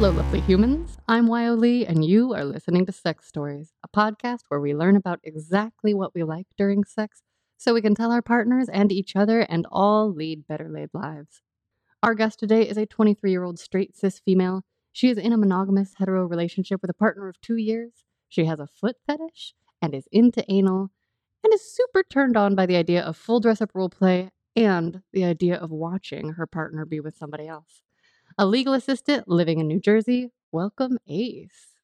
Hello, lovely humans. I'm Wyoh Lee, and you are listening to Sex Stories, a podcast where we learn about exactly what we like during sex so we can tell our partners and each other and all lead better laid lives. Our guest today is a 23 year old straight cis female. She is in a monogamous hetero relationship with a partner of two years. She has a foot fetish and is into anal and is super turned on by the idea of full dress up role play and the idea of watching her partner be with somebody else. A legal assistant living in New Jersey. Welcome, Ace.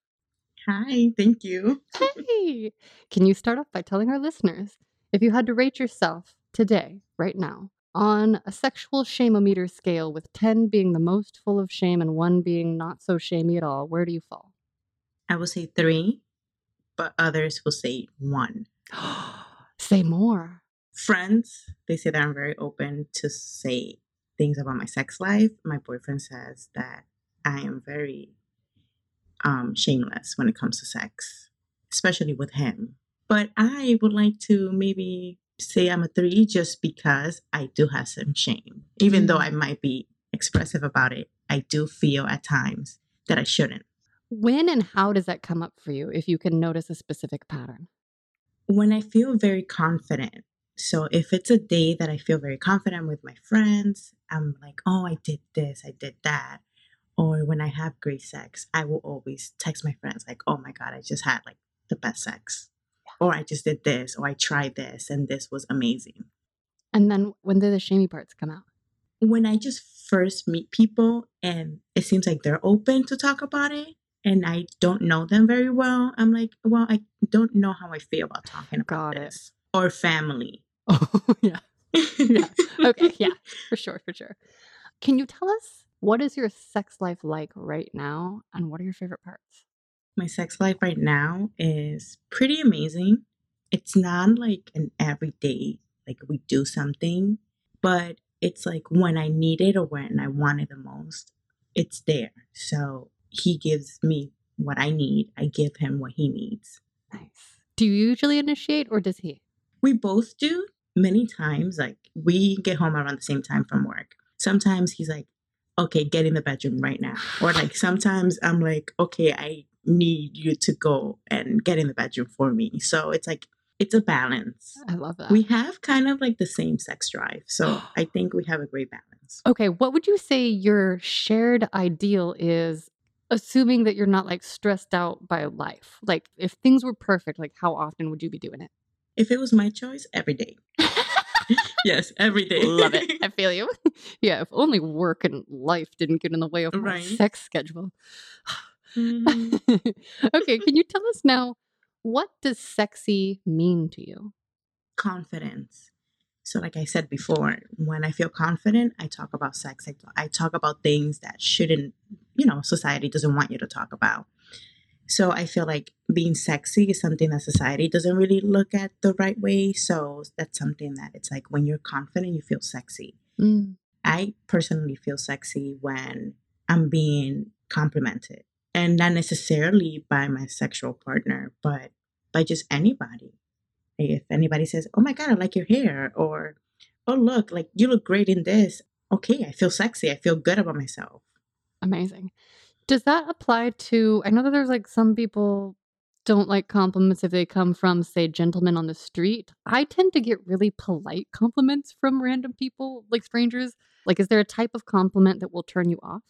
Hi, thank you. Hey, can you start off by telling our listeners if you had to rate yourself today, right now, on a sexual shameometer scale with 10 being the most full of shame and 1 being not so shamey at all, where do you fall? I will say three, but others will say one. Say more. Friends, they say that I'm very open to say things about my sex life. My boyfriend says that I am very um, shameless when it comes to sex, especially with him. But I would like to maybe say I'm a three just because I do have some shame. Even though I might be expressive about it, I do feel at times that I shouldn't. When and how does that come up for you if you can notice a specific pattern? When I feel very confident. So if it's a day that I feel very confident with my friends, I'm like, oh, I did this, I did that. Or when I have great sex, I will always text my friends, like, oh my God, I just had like the best sex. Or I just did this, or I tried this, and this was amazing. And then when do the shamey parts come out? When I just first meet people and it seems like they're open to talk about it, and I don't know them very well, I'm like, well, I don't know how I feel about talking about Got it. this. Or family. Oh, yeah. yeah. Okay. Yeah. For sure. For sure. Can you tell us what is your sex life like right now and what are your favorite parts? My sex life right now is pretty amazing. It's not like an everyday, like we do something, but it's like when I need it or when I want it the most, it's there. So he gives me what I need, I give him what he needs. Nice. Do you usually initiate or does he? We both do many times. Like we get home around the same time from work. Sometimes he's like, okay, get in the bedroom right now. Or like sometimes I'm like, okay, I need you to go and get in the bedroom for me. So it's like, it's a balance. I love that. We have kind of like the same sex drive. So I think we have a great balance. okay. What would you say your shared ideal is, assuming that you're not like stressed out by life? Like, if things were perfect, like, how often would you be doing it? If it was my choice, every day. yes, every day. Love it. I feel you. yeah. If only work and life didn't get in the way of my Right. sex schedule. Mhm. okay. Can you tell us now what does sexy mean to you? confidence. So, like I said before, when I feel confident, I talk about sex. I, I talk about things that shouldn't, you know, society doesn't want you to talk about. So, I feel like being sexy is something that society doesn't really look at the right way. So, that's something that it's like when you're confident, you feel sexy. Mm. I personally feel sexy when I'm being complimented and not necessarily by my sexual partner, but by just anybody. If anybody says, "Oh my god, I like your hair," or "Oh look, like you look great in this," okay, I feel sexy. I feel good about myself. Amazing. Does that apply to? I know that there's like some people don't like compliments if they come from, say, gentlemen on the street. I tend to get really polite compliments from random people, like strangers. Like, is there a type of compliment that will turn you off?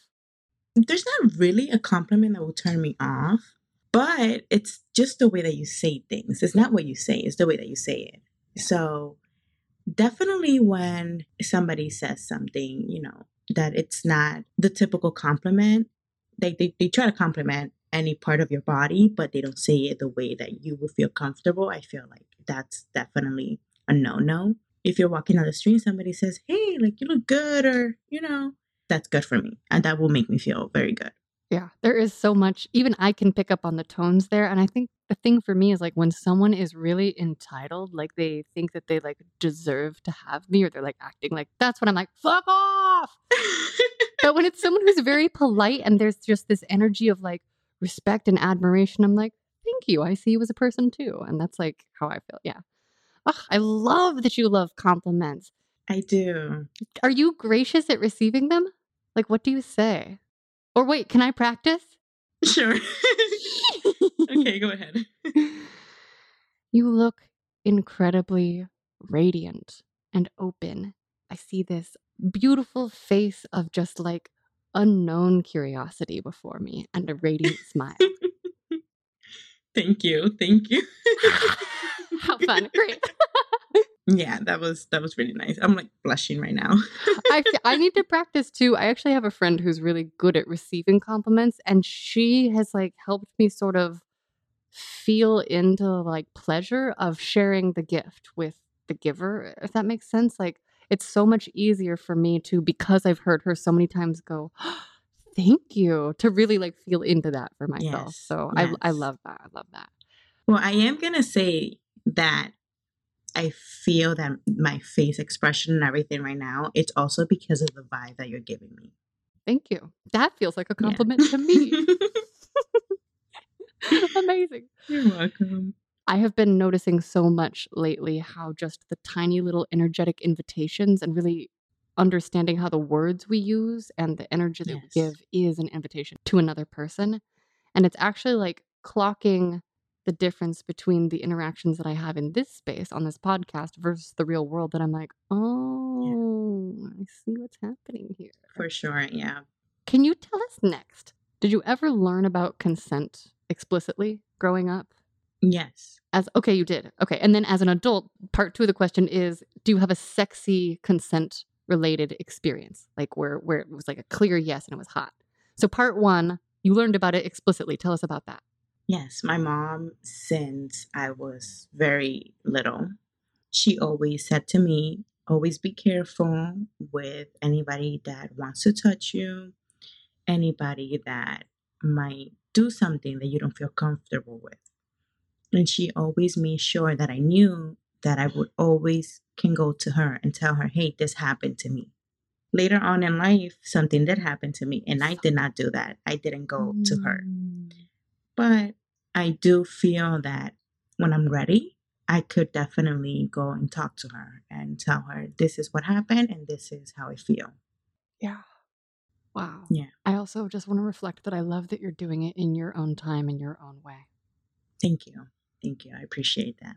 There's not really a compliment that will turn me off but it's just the way that you say things. It's not what you say, it's the way that you say it. So definitely when somebody says something, you know, that it's not the typical compliment, they, they, they try to compliment any part of your body, but they don't say it the way that you will feel comfortable. I feel like that's definitely a no no. If you're walking on the street, somebody says, Hey, like you look good, or, you know, that's good for me. And that will make me feel very good. Yeah, there is so much. Even I can pick up on the tones there. And I think the thing for me is like when someone is really entitled, like they think that they like deserve to have me or they're like acting like that's when I'm like, fuck off. but when it's someone who's very polite and there's just this energy of like respect and admiration, I'm like, thank you. I see you as a person too. And that's like how I feel. Yeah. Ugh, I love that you love compliments. I do. Are you gracious at receiving them? Like, what do you say? Or wait, can I practice? Sure. okay, go ahead. You look incredibly radiant and open. I see this beautiful face of just like unknown curiosity before me and a radiant smile. Thank you. Thank you. How fun. Great. Yeah, that was that was really nice. I'm like blushing right now. I I need to practice too. I actually have a friend who's really good at receiving compliments and she has like helped me sort of feel into like pleasure of sharing the gift with the giver, if that makes sense. Like it's so much easier for me to because I've heard her so many times go, "Thank you," to really like feel into that for myself. Yes. So I I love that. I love that. Well, I am gonna say that I feel that my face expression and everything right now, it's also because of the vibe that you're giving me. Thank you. That feels like a Yeah. compliment to me. Amazing. You're welcome. I have been noticing so much lately how just the tiny little energetic invitations and really understanding how the words we use and the energy that we give is an invitation to another person. And it's actually like clocking the difference between the interactions that I have in this space on this podcast versus the real world that I'm like, oh, I see what's happening here. For sure, yeah. Can you tell us next? Did you ever learn about consent explicitly growing up? Yes. As okay, you did. Okay. And then as an adult, part 2 of the question is do you have a sexy consent related experience? Like where where it was like a clear yes and it was hot. So part 1, you learned about it explicitly. Tell us about that. Yes, my mom, since I was very little, she always said to me, always be careful with anybody that wants to touch you, anybody that might do something that you don't feel comfortable with. And she always made sure that I knew that I would always can go to her and tell her, hey, this happened to me. Later on in life, something did happen to me, and I did not do that. I didn't go to her. Mm. But I do feel that when I'm ready, I could definitely go and talk to her and tell her this is what happened and this is how I feel. Yeah. Wow. Yeah. I also just want to reflect that I love that you're doing it in your own time in your own way. Thank you. Thank you. I appreciate that.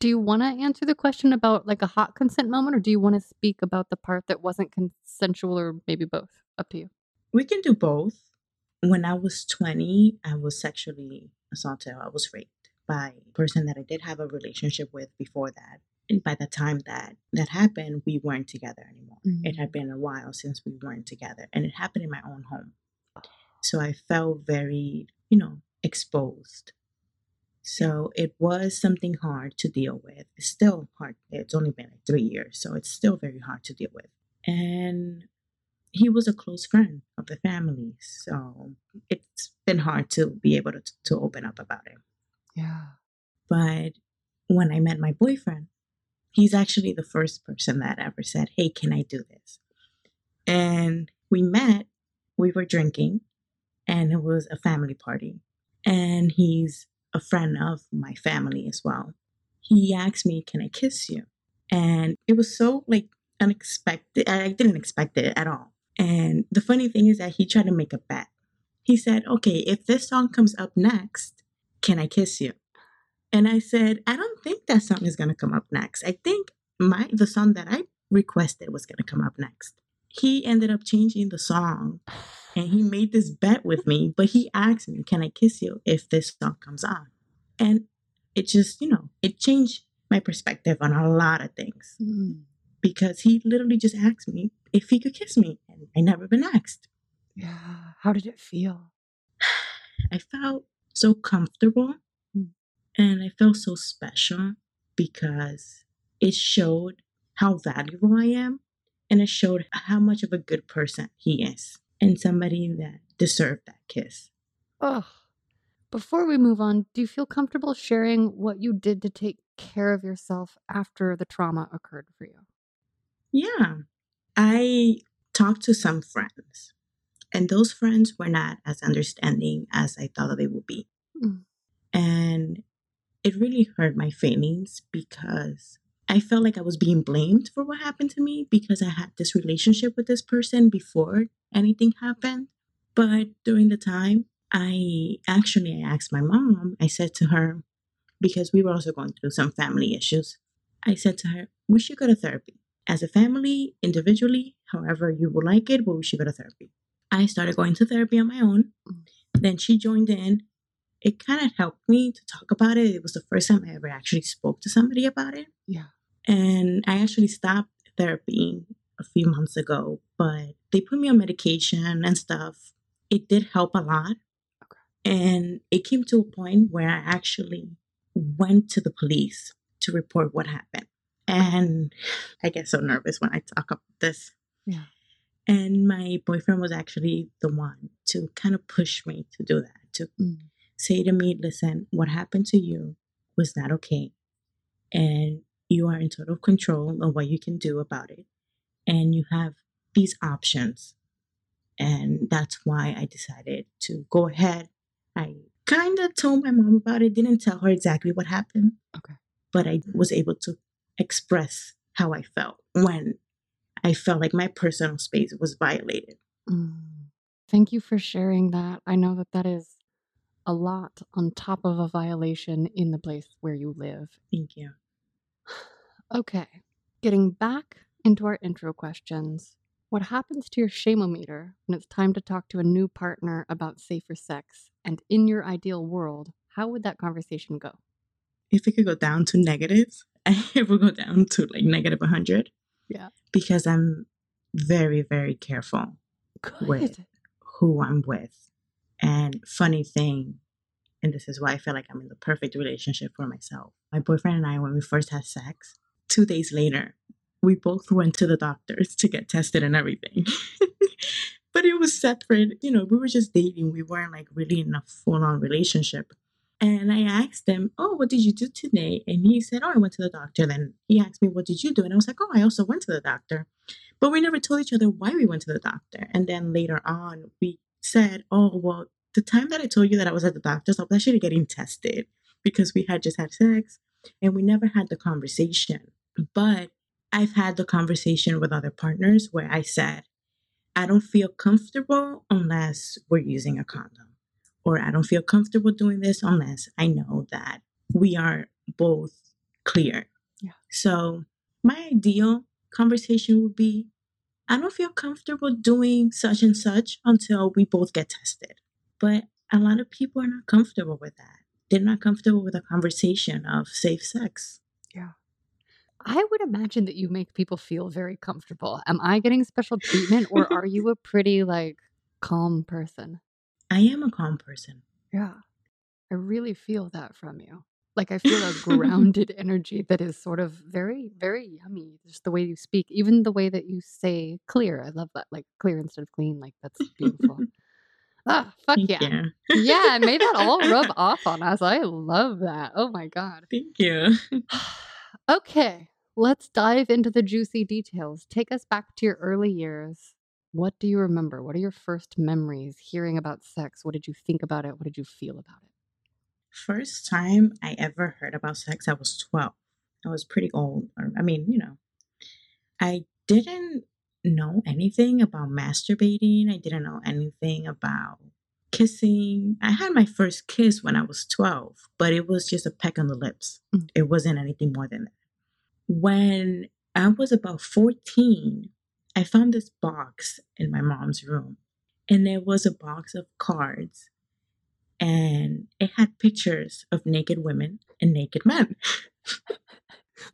Do you want to answer the question about like a hot consent moment or do you want to speak about the part that wasn't consensual or maybe both? Up to you. We can do both. When I was 20, I was sexually assaulted. I was raped by a person that I did have a relationship with before that. And by the time that that happened, we weren't together anymore. It had mm. been a while since we weren't together, and it happened in my own home. So I felt very, you know, exposed. So it was something hard to deal with. It's still hard. It's only been like three years, so it's still very hard to deal with. And he was a close friend of the family, so it's been hard to be able to, to open up about it. Yeah. But when I met my boyfriend, he's actually the first person that ever said, Hey, can I do this? And we met, we were drinking, and it was a family party. And he's a friend of my family as well. He asked me, Can I kiss you? And it was so like unexpected. I didn't expect it at all. And the funny thing is that he tried to make a bet. He said, Okay, if this song comes up next, can I kiss you? And I said, I don't think that song is gonna come up next. I think my the song that I requested was gonna come up next. He ended up changing the song and he made this bet with me, but he asked me, Can I kiss you if this song comes on? And it just, you know, it changed my perspective on a lot of things Mm. because he literally just asked me if he could kiss me, and I never been asked. Yeah. How did it feel? I felt so comfortable Mm. and I felt so special because it showed how valuable I am and it showed how much of a good person he is and somebody that deserved that kiss. Oh. Before we move on, do you feel comfortable sharing what you did to take care of yourself after the trauma occurred for you? Yeah, I talked to some friends, and those friends were not as understanding as I thought they would be. Mm. And it really hurt my feelings because I felt like I was being blamed for what happened to me because I had this relationship with this person before anything happened. But during the time, I actually I asked my mom, I said to her, because we were also going through some family issues, I said to her, we should go to therapy. As a family, individually, however you would like it, but we should go to therapy. I started going to therapy on my own. Mm. Then she joined in. It kind of helped me to talk about it. It was the first time I ever actually spoke to somebody about it. Yeah. And I actually stopped therapy a few months ago, but they put me on medication and stuff. It did help a lot. And it came to a point where I actually went to the police to report what happened. And I get so nervous when I talk about this. Yeah. And my boyfriend was actually the one to kind of push me to do that, to Mm. say to me, listen, what happened to you was not okay. And you are in total control of what you can do about it. And you have these options. And that's why I decided to go ahead. I kind of told my mom about it, didn't tell her exactly what happened. Okay. But I was able to express how I felt when I felt like my personal space was violated. Mm. Thank you for sharing that. I know that that is a lot on top of a violation in the place where you live. Thank you. Okay, getting back into our intro questions. What happens to your shameometer when it's time to talk to a new partner about safer sex? And in your ideal world, how would that conversation go? If it could go down to negatives, it would go down to like negative 100 Yeah. because I'm very, very careful with who I'm with. And funny thing, and this is why I feel like I'm in the perfect relationship for myself. My boyfriend and I, when we first had sex, two days later, we both went to the doctors to get tested and everything. but it was separate. You know, we were just dating. We weren't like really in a full on relationship. And I asked him, Oh, what did you do today? And he said, Oh, I went to the doctor. Then he asked me, What did you do? And I was like, Oh, I also went to the doctor. But we never told each other why we went to the doctor. And then later on, we said, Oh, well, the time that I told you that I was at the doctor's, I was actually getting tested because we had just had sex and we never had the conversation. But I've had the conversation with other partners where I said, I don't feel comfortable unless we're using a condom. Or I don't feel comfortable doing this unless I know that we are both clear. Yeah. So, my ideal conversation would be I don't feel comfortable doing such and such until we both get tested. But a lot of people are not comfortable with that. They're not comfortable with a conversation of safe sex. Yeah. I would imagine that you make people feel very comfortable. Am I getting special treatment or are you a pretty like calm person? I am a calm person. Yeah. I really feel that from you. Like I feel a grounded energy that is sort of very, very yummy. Just the way you speak, even the way that you say clear. I love that. Like clear instead of clean. Like that's beautiful. Ah, fuck yeah. you. Yeah, may that all rub off on us. I love that. Oh my god. Thank you. okay, let's dive into the juicy details. Take us back to your early years. What do you remember? What are your first memories hearing about sex? What did you think about it? What did you feel about it? First time I ever heard about sex, I was 12. I was pretty old. Or, I mean, you know, I didn't know anything about masturbating. I didn't know anything about kissing. I had my first kiss when I was 12, but it was just a peck on the lips. Mm. It wasn't anything more than that. When I was about 14, I found this box in my mom's room, and there was a box of cards, and it had pictures of naked women and naked men.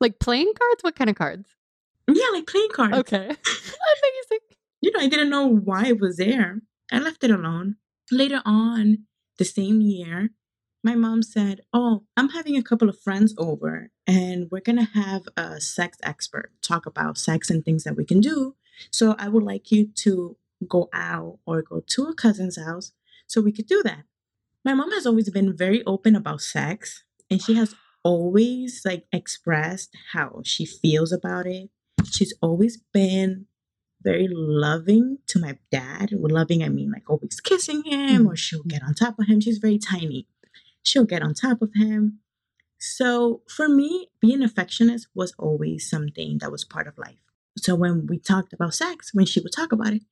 Like playing cards? What kind of cards? Yeah, like playing cards. Okay. Amazing. you know, I didn't know why it was there. I left it alone. Later on, the same year, my mom said, Oh, I'm having a couple of friends over and we're going to have a sex expert talk about sex and things that we can do. So I would like you to go out or go to a cousin's house so we could do that. My mom has always been very open about sex and she has always like expressed how she feels about it. She's always been very loving to my dad. With loving, I mean like always kissing him, or she'll mm-hmm. get on top of him. She's very tiny. She'll get on top of him. So for me, being affectionate was always something that was part of life. So when we talked about sex, when she would talk about it,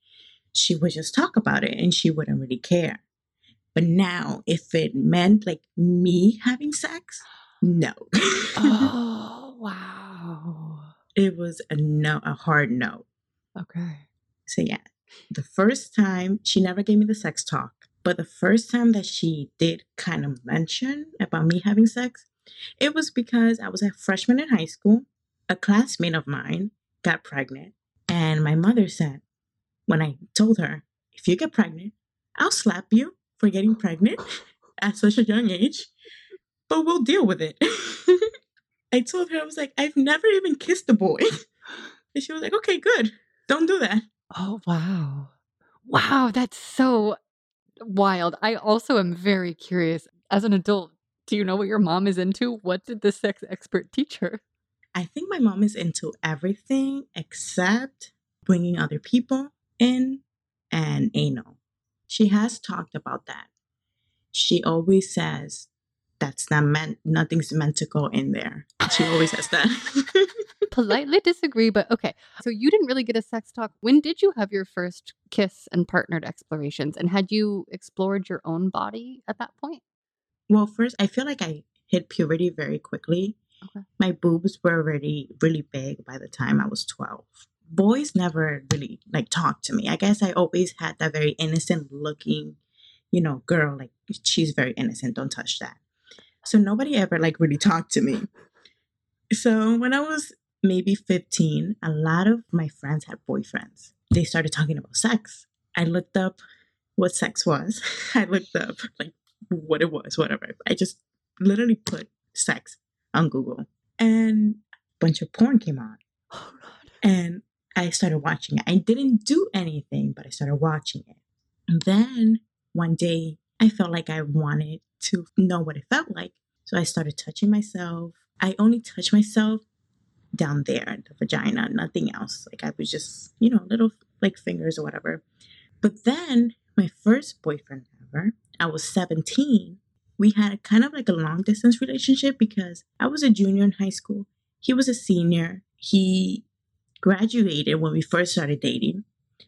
she would just talk about it and she wouldn't really care. But now, if it meant like me having sex, no. Oh, wow. it was a no, a hard no. Okay. So yeah, the first time she never gave me the sex talk, but the first time that she did kind of mention about me having sex, it was because I was a freshman in high school. A classmate of mine got pregnant, and my mother said, when I told her, if you get pregnant, I'll slap you for getting pregnant at such a young age, but we'll deal with it. I told her, I was like, I've never even kissed a boy. And she was like, okay, good. Don't do that. Oh, wow. Wow, that's so wild. I also am very curious. As an adult, do you know what your mom is into? What did the sex expert teach her? I think my mom is into everything except bringing other people in and anal. She has talked about that. She always says that's not meant, nothing's meant to go in there. She always says that. Politely disagree, but okay. So you didn't really get a sex talk. When did you have your first kiss and partnered explorations? And had you explored your own body at that point? well, first, I feel like I hit puberty very quickly. Okay. My boobs were already really big by the time I was 12. Boys never really like talked to me. I guess I always had that very innocent looking, you know, girl, like she's very innocent, don't touch that. So nobody ever like really talked to me. So when I was maybe 15, a lot of my friends had boyfriends. They started talking about sex. I looked up what sex was. I looked up like what it was, whatever. I just literally put sex on Google and a bunch of porn came on. Oh, God. And I started watching it. I didn't do anything, but I started watching it. And then one day I felt like I wanted to know what it felt like. So I started touching myself. I only touched myself down there, the vagina, nothing else. Like I was just, you know, little like fingers or whatever. But then my first boyfriend ever, I was 17. We had a kind of like a long distance relationship because I was a junior in high school. He was a senior. He graduated when we first started dating.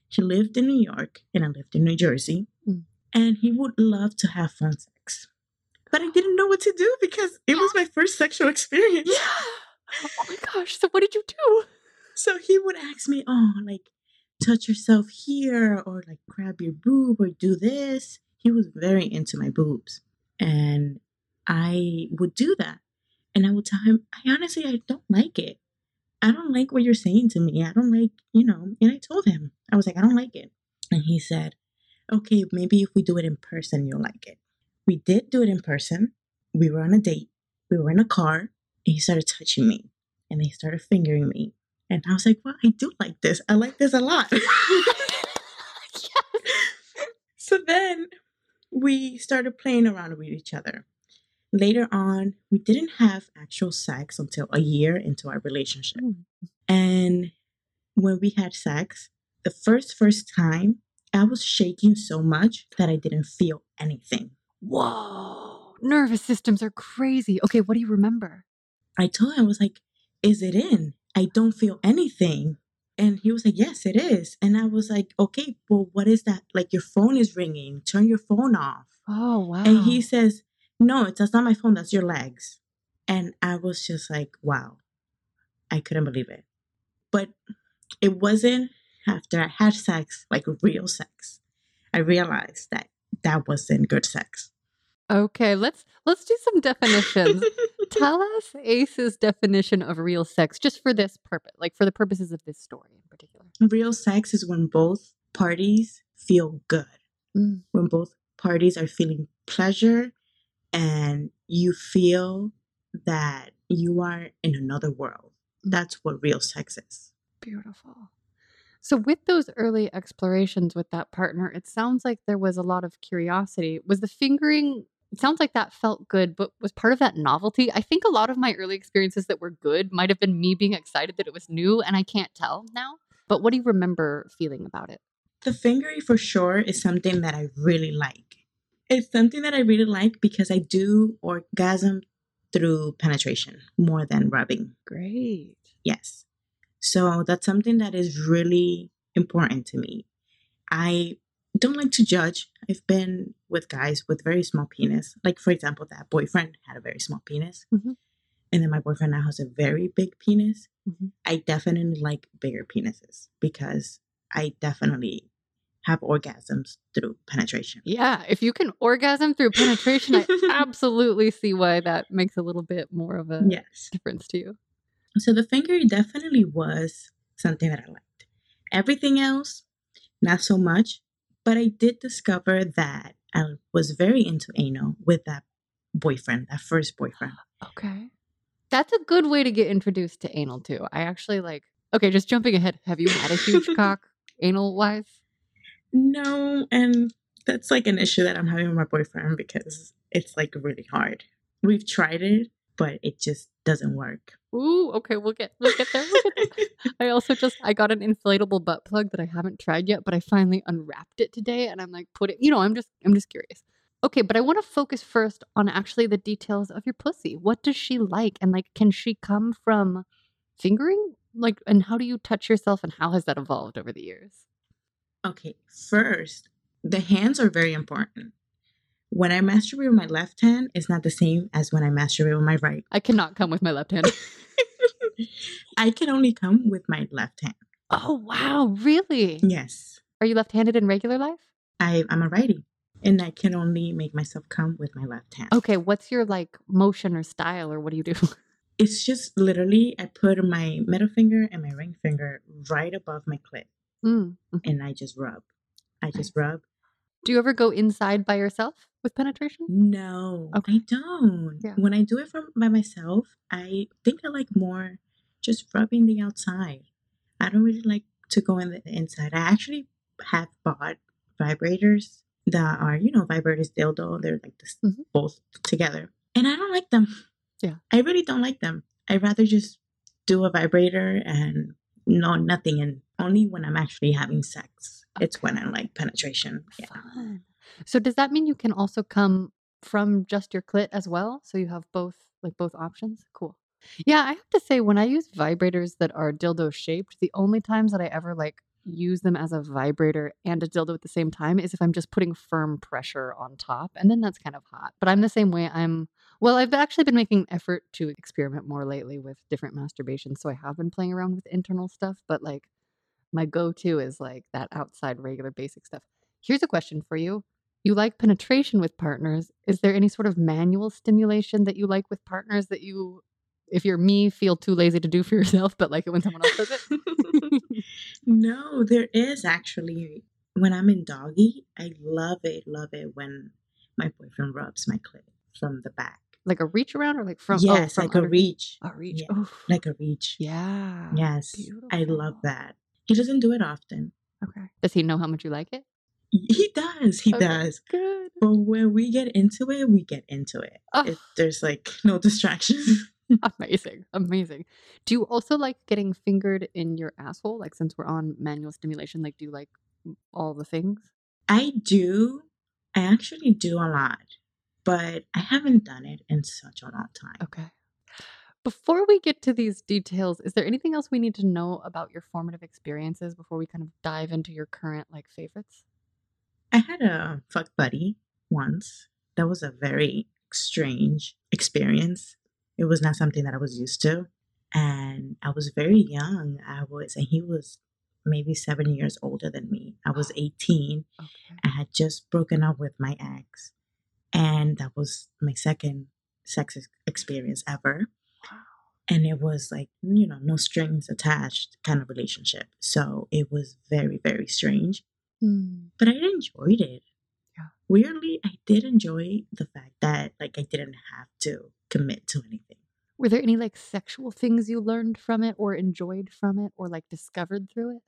He lived in New York and I lived in New Jersey. Mm. And he would love to have phone sex. But I didn't know what to do because it was my first sexual experience. Yeah. Oh my gosh. So what did you do? So he would ask me, oh, like, touch yourself here, or like, grab your boob, or do this. He was very into my boobs. And I would do that. And I would tell him, I honestly, I don't like it. I don't like what you're saying to me. I don't like, you know. And I told him, I was like, I don't like it. And he said, okay, maybe if we do it in person, you'll like it. We did do it in person. We were on a date. We were in a car, and he started touching me, and they started fingering me. And I was like, well, I do like this. I like this a lot. so then we started playing around with each other. Later on, we didn't have actual sex until a year into our relationship. Mm. And when we had sex, the first first time, I was shaking so much that I didn't feel anything. Whoa. Nervous systems are crazy. Okay, what do you remember? I told him, I was like, Is it in? I don't feel anything. And he was like, Yes, it is. And I was like, Okay, well, what is that? Like, your phone is ringing. Turn your phone off. Oh, wow. And he says, No, that's not my phone. That's your legs. And I was just like, Wow. I couldn't believe it. But it wasn't after I had sex, like real sex. I realized that that wasn't good sex. Okay, let's let's do some definitions. Tell us Ace's definition of real sex just for this purpose, like for the purposes of this story in particular. Real sex is when both parties feel good, Mm. when both parties are feeling pleasure and you feel that you are in another world. That's what real sex is. Beautiful. So, with those early explorations with that partner, it sounds like there was a lot of curiosity. Was the fingering, it sounds like that felt good, but was part of that novelty? I think a lot of my early experiences that were good might have been me being excited that it was new, and I can't tell now. But what do you remember feeling about it? The fingery for sure is something that I really like. It's something that I really like because I do orgasm through penetration more than rubbing. Great. Yes. So that's something that is really important to me. I don't like to judge. I've been with guys with very small penis. Like for example, that boyfriend had a very small penis. Mhm. And then my boyfriend now has a very big penis. Mhm. I definitely like bigger penises because I definitely have orgasms through penetration. Yeah, if you can orgasm through penetration, I absolutely see why that makes a little bit more of a Yes. difference to you. So the finger definitely was something that I liked. Everything else, not so much. But I did discover that I was very into anal with that boyfriend, that first boyfriend. Okay. That's a good way to get introduced to anal too. I actually like okay, just jumping ahead. Have you had a huge cock anal wise? No, and that's like an issue that I'm having with my boyfriend because it's like really hard. We've tried it, but it just doesn't work. Ooh, okay, we'll get we'll get there. We'll get there. I also just I got an inflatable butt plug that I haven't tried yet, but I finally unwrapped it today and I'm like put it you know, I'm just I'm just curious. Okay, but I want to focus first on actually the details of your pussy. What does she like? And like can she come from fingering? Like and how do you touch yourself and how has that evolved over the years? Okay, first, the hands are very important. When I masturbate with my left hand, it's not the same as when I masturbate with my right. I cannot come with my left hand. I can only come with my left hand. oh wow, really? Yes, Are you left-handed in regular life? I, I'm a righty, and I can only make myself come with my left hand. Okay, what's your like motion or style or what do you do? It's just literally I put my middle finger and my ring finger right above my clit, Mm. and I just rub. I just rub. Do you ever go inside by yourself with penetration? No, Okay. I don't. Yeah. When I do it from by myself, I think I like more just rubbing the outside. I don't really like to go in the inside. I actually have bought vibrators that are, you know, vibrators dildo. They're like this Mhm. both together, and I don't like them. Yeah. I really don't like them. I'd rather just do a vibrator and no nothing, and only when I'm actually having sex. It's when I like penetration. Yeah. Fun. So does that mean you can also come from just your clit as well? So you have both like both options? Cool. Yeah, I have to say when I use vibrators that are dildo shaped, the only times that I ever like use them as a vibrator and a dildo at the same time is if I'm just putting firm pressure on top and then that's kind of hot. But I'm the same way. I'm well, I've actually been making effort to experiment more lately with different masturbations, so I have been playing around with internal stuff, but like my go-to is like that outside regular basic stuff. Here's a question for you. You like penetration with partners. Is there any sort of manual stimulation that you like with partners that you, if you're me, feel too lazy to do for yourself, but like it when someone else does it? no, there is actually. When I'm in doggy, I love it, love it when my boyfriend rubs my clit from the back. Like a reach around or like from oh, yes, oh, from like a reach. A reach. Yeah, Like a reach. yeah. Yes. I love that. He doesn't do it often. Okay. Does he know how much you like it? He does. He Okay. does. Good. But when we get into it, we get into it. Oh. it there's like no distractions. Amazing. Amazing. Do you also like getting fingered in your asshole? Like since we're on manual stimulation, like do you like all the things? I do. I actually do a lot, but I haven't done it in such a long time. Okay. Before we get to these details, is there anything else we need to know about your formative experiences before we kind of dive into your current like favorites? I had a fuck buddy once. That was a very strange experience. It was not something that I was used to. And I was very young. I was, and he was maybe seven years older than me. I was 18. Okay. I had just broken up with my ex. And that was my second sex experience ever. And it was like, you know, no strings attached kind of relationship. So it was very, very strange Hmm. but I enjoyed it. Yeah. Weirdly, I did enjoy the fact that like I didn't have to commit to anything. Were there any like sexual things you learned from it or enjoyed from it or like discovered through it?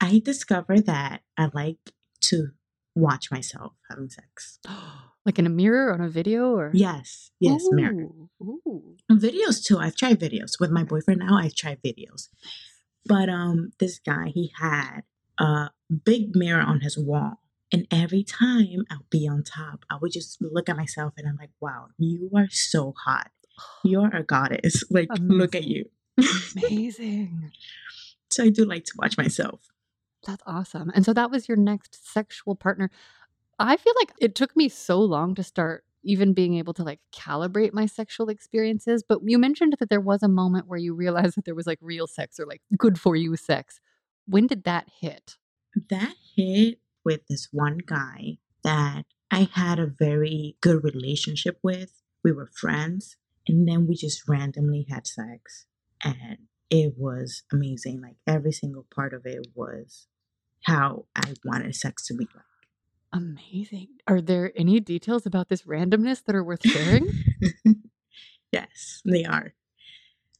I discovered that I like to watch myself having sex. like in a mirror on a video or Yes, yes, mirror. Ooh, ooh. Videos too. I've tried videos with my boyfriend now. I've tried videos, but um, this guy he had a big mirror on his wall. And every time I'll be on top, I would just look at myself and I'm like, wow, you are so hot. You're a goddess. Like, look at you. Amazing. So I do like to watch myself. That's awesome. And so that was your next sexual partner. I feel like it took me so long to start even being able to like calibrate my sexual experiences. But you mentioned that there was a moment where you realized that there was like real sex or like good for you sex. When did that hit? That hit with this one guy that I had a very good relationship with. We were friends. And then we just randomly had sex. And it was amazing. Like every single part of it was how I wanted sex to be like. Amazing. Are there any details about this randomness that are worth sharing? yes, they are.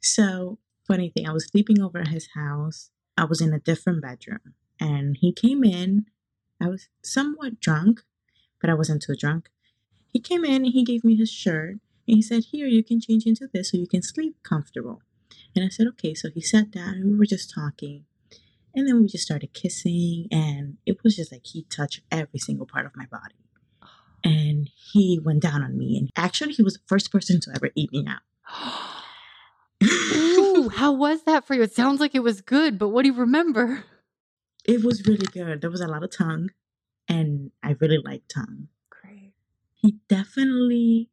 So, funny thing, I was sleeping over at his house. I was in a different bedroom, and he came in. I was somewhat drunk, but I wasn't too drunk. He came in and he gave me his shirt, and he said, Here, you can change into this so you can sleep comfortable. And I said, Okay. So he sat down, and we were just talking. And then we just started kissing, and it was just like he touched every single part of my body. Oh. And he went down on me, and actually, he was the first person to ever eat me out. Ooh, how was that for you? It sounds like it was good, but what do you remember? it was really good. There was a lot of tongue, and I really like tongue. Great. He definitely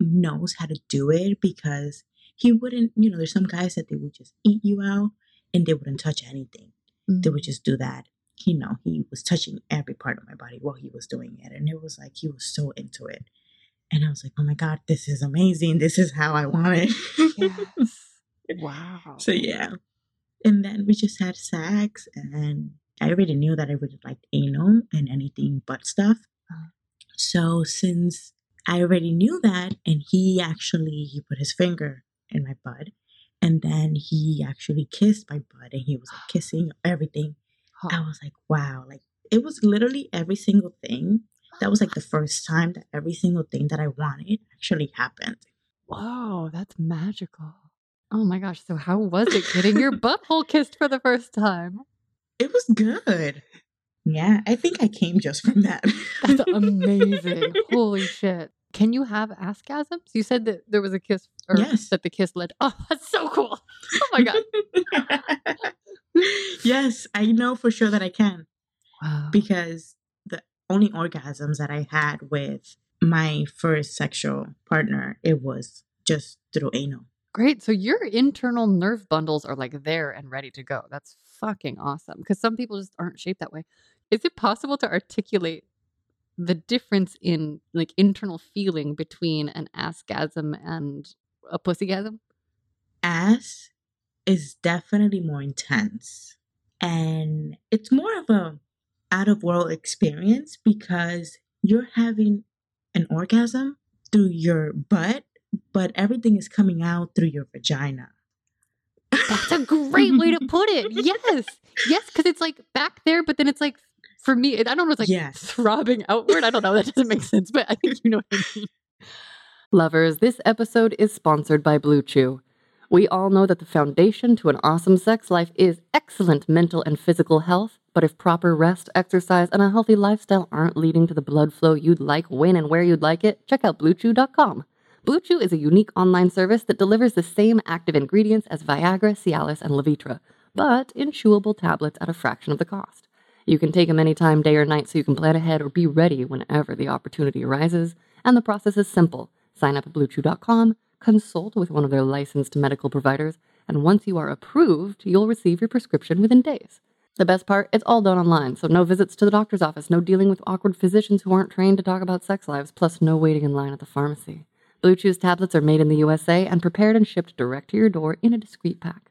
knows how to do it because he wouldn't, you know, there's some guys that they would just eat you out and they wouldn't touch anything. They would just do that. You know, he was touching every part of my body while he was doing it. And it was like he was so into it. And I was like, oh my God, this is amazing. This is how I want it. Yes. Wow. So yeah. And then we just had sex and I already knew that I really liked anal and anything but stuff. Uh-huh. So since I already knew that and he actually he put his finger in my butt and then he actually kissed my butt and he was like kissing everything. I was like, wow, like it was literally every single thing. That was like the first time that every single thing that I wanted actually happened. Whoa, that's magical. Oh my gosh. So, how was it getting your butthole kissed for the first time? It was good. Yeah, I think I came just from that. That's amazing. Holy shit. Can you have askasms? You said that there was a kiss, or Yes. that the kiss led. Oh, that's so cool. Oh my God. yes, I know for sure that I can Wow. because the only orgasms that I had with my first sexual partner, it was just through anal. Great. So, your internal nerve bundles are like there and ready to go. That's fucking awesome. Because some people just aren't shaped that way. Is it possible to articulate the difference in like internal feeling between an askasm and a pussygasm? Ass is definitely more intense and it's more of a out of world experience because you're having an orgasm through your butt, but everything is coming out through your vagina. That's a great way to put it. Yes. Yes, because it's like back there, but then it's like for me, I don't know, it's like Yes. throbbing outward. I don't know. That doesn't make sense, but I think you know what I mean. Lovers, this episode is sponsored by Blue Chew. We all know that the foundation to an awesome sex life is excellent mental and physical health, but if proper rest, exercise, and a healthy lifestyle aren't leading to the blood flow you'd like when and where you'd like it, check out BlueChew.com. Blue Chew is a unique online service that delivers the same active ingredients as Viagra, Cialis, and Levitra, but in chewable tablets at a fraction of the cost. You can take them anytime, day or night, so you can plan ahead or be ready whenever the opportunity arises. And the process is simple. Sign up at BlueChew.com, consult with one of their licensed medical providers, and once you are approved, you'll receive your prescription within days. The best part, it's all done online, so no visits to the doctor's office, no dealing with awkward physicians who aren't trained to talk about sex lives, plus no waiting in line at the pharmacy. Blue Chew's tablets are made in the USA and prepared and shipped direct to your door in a discreet pack.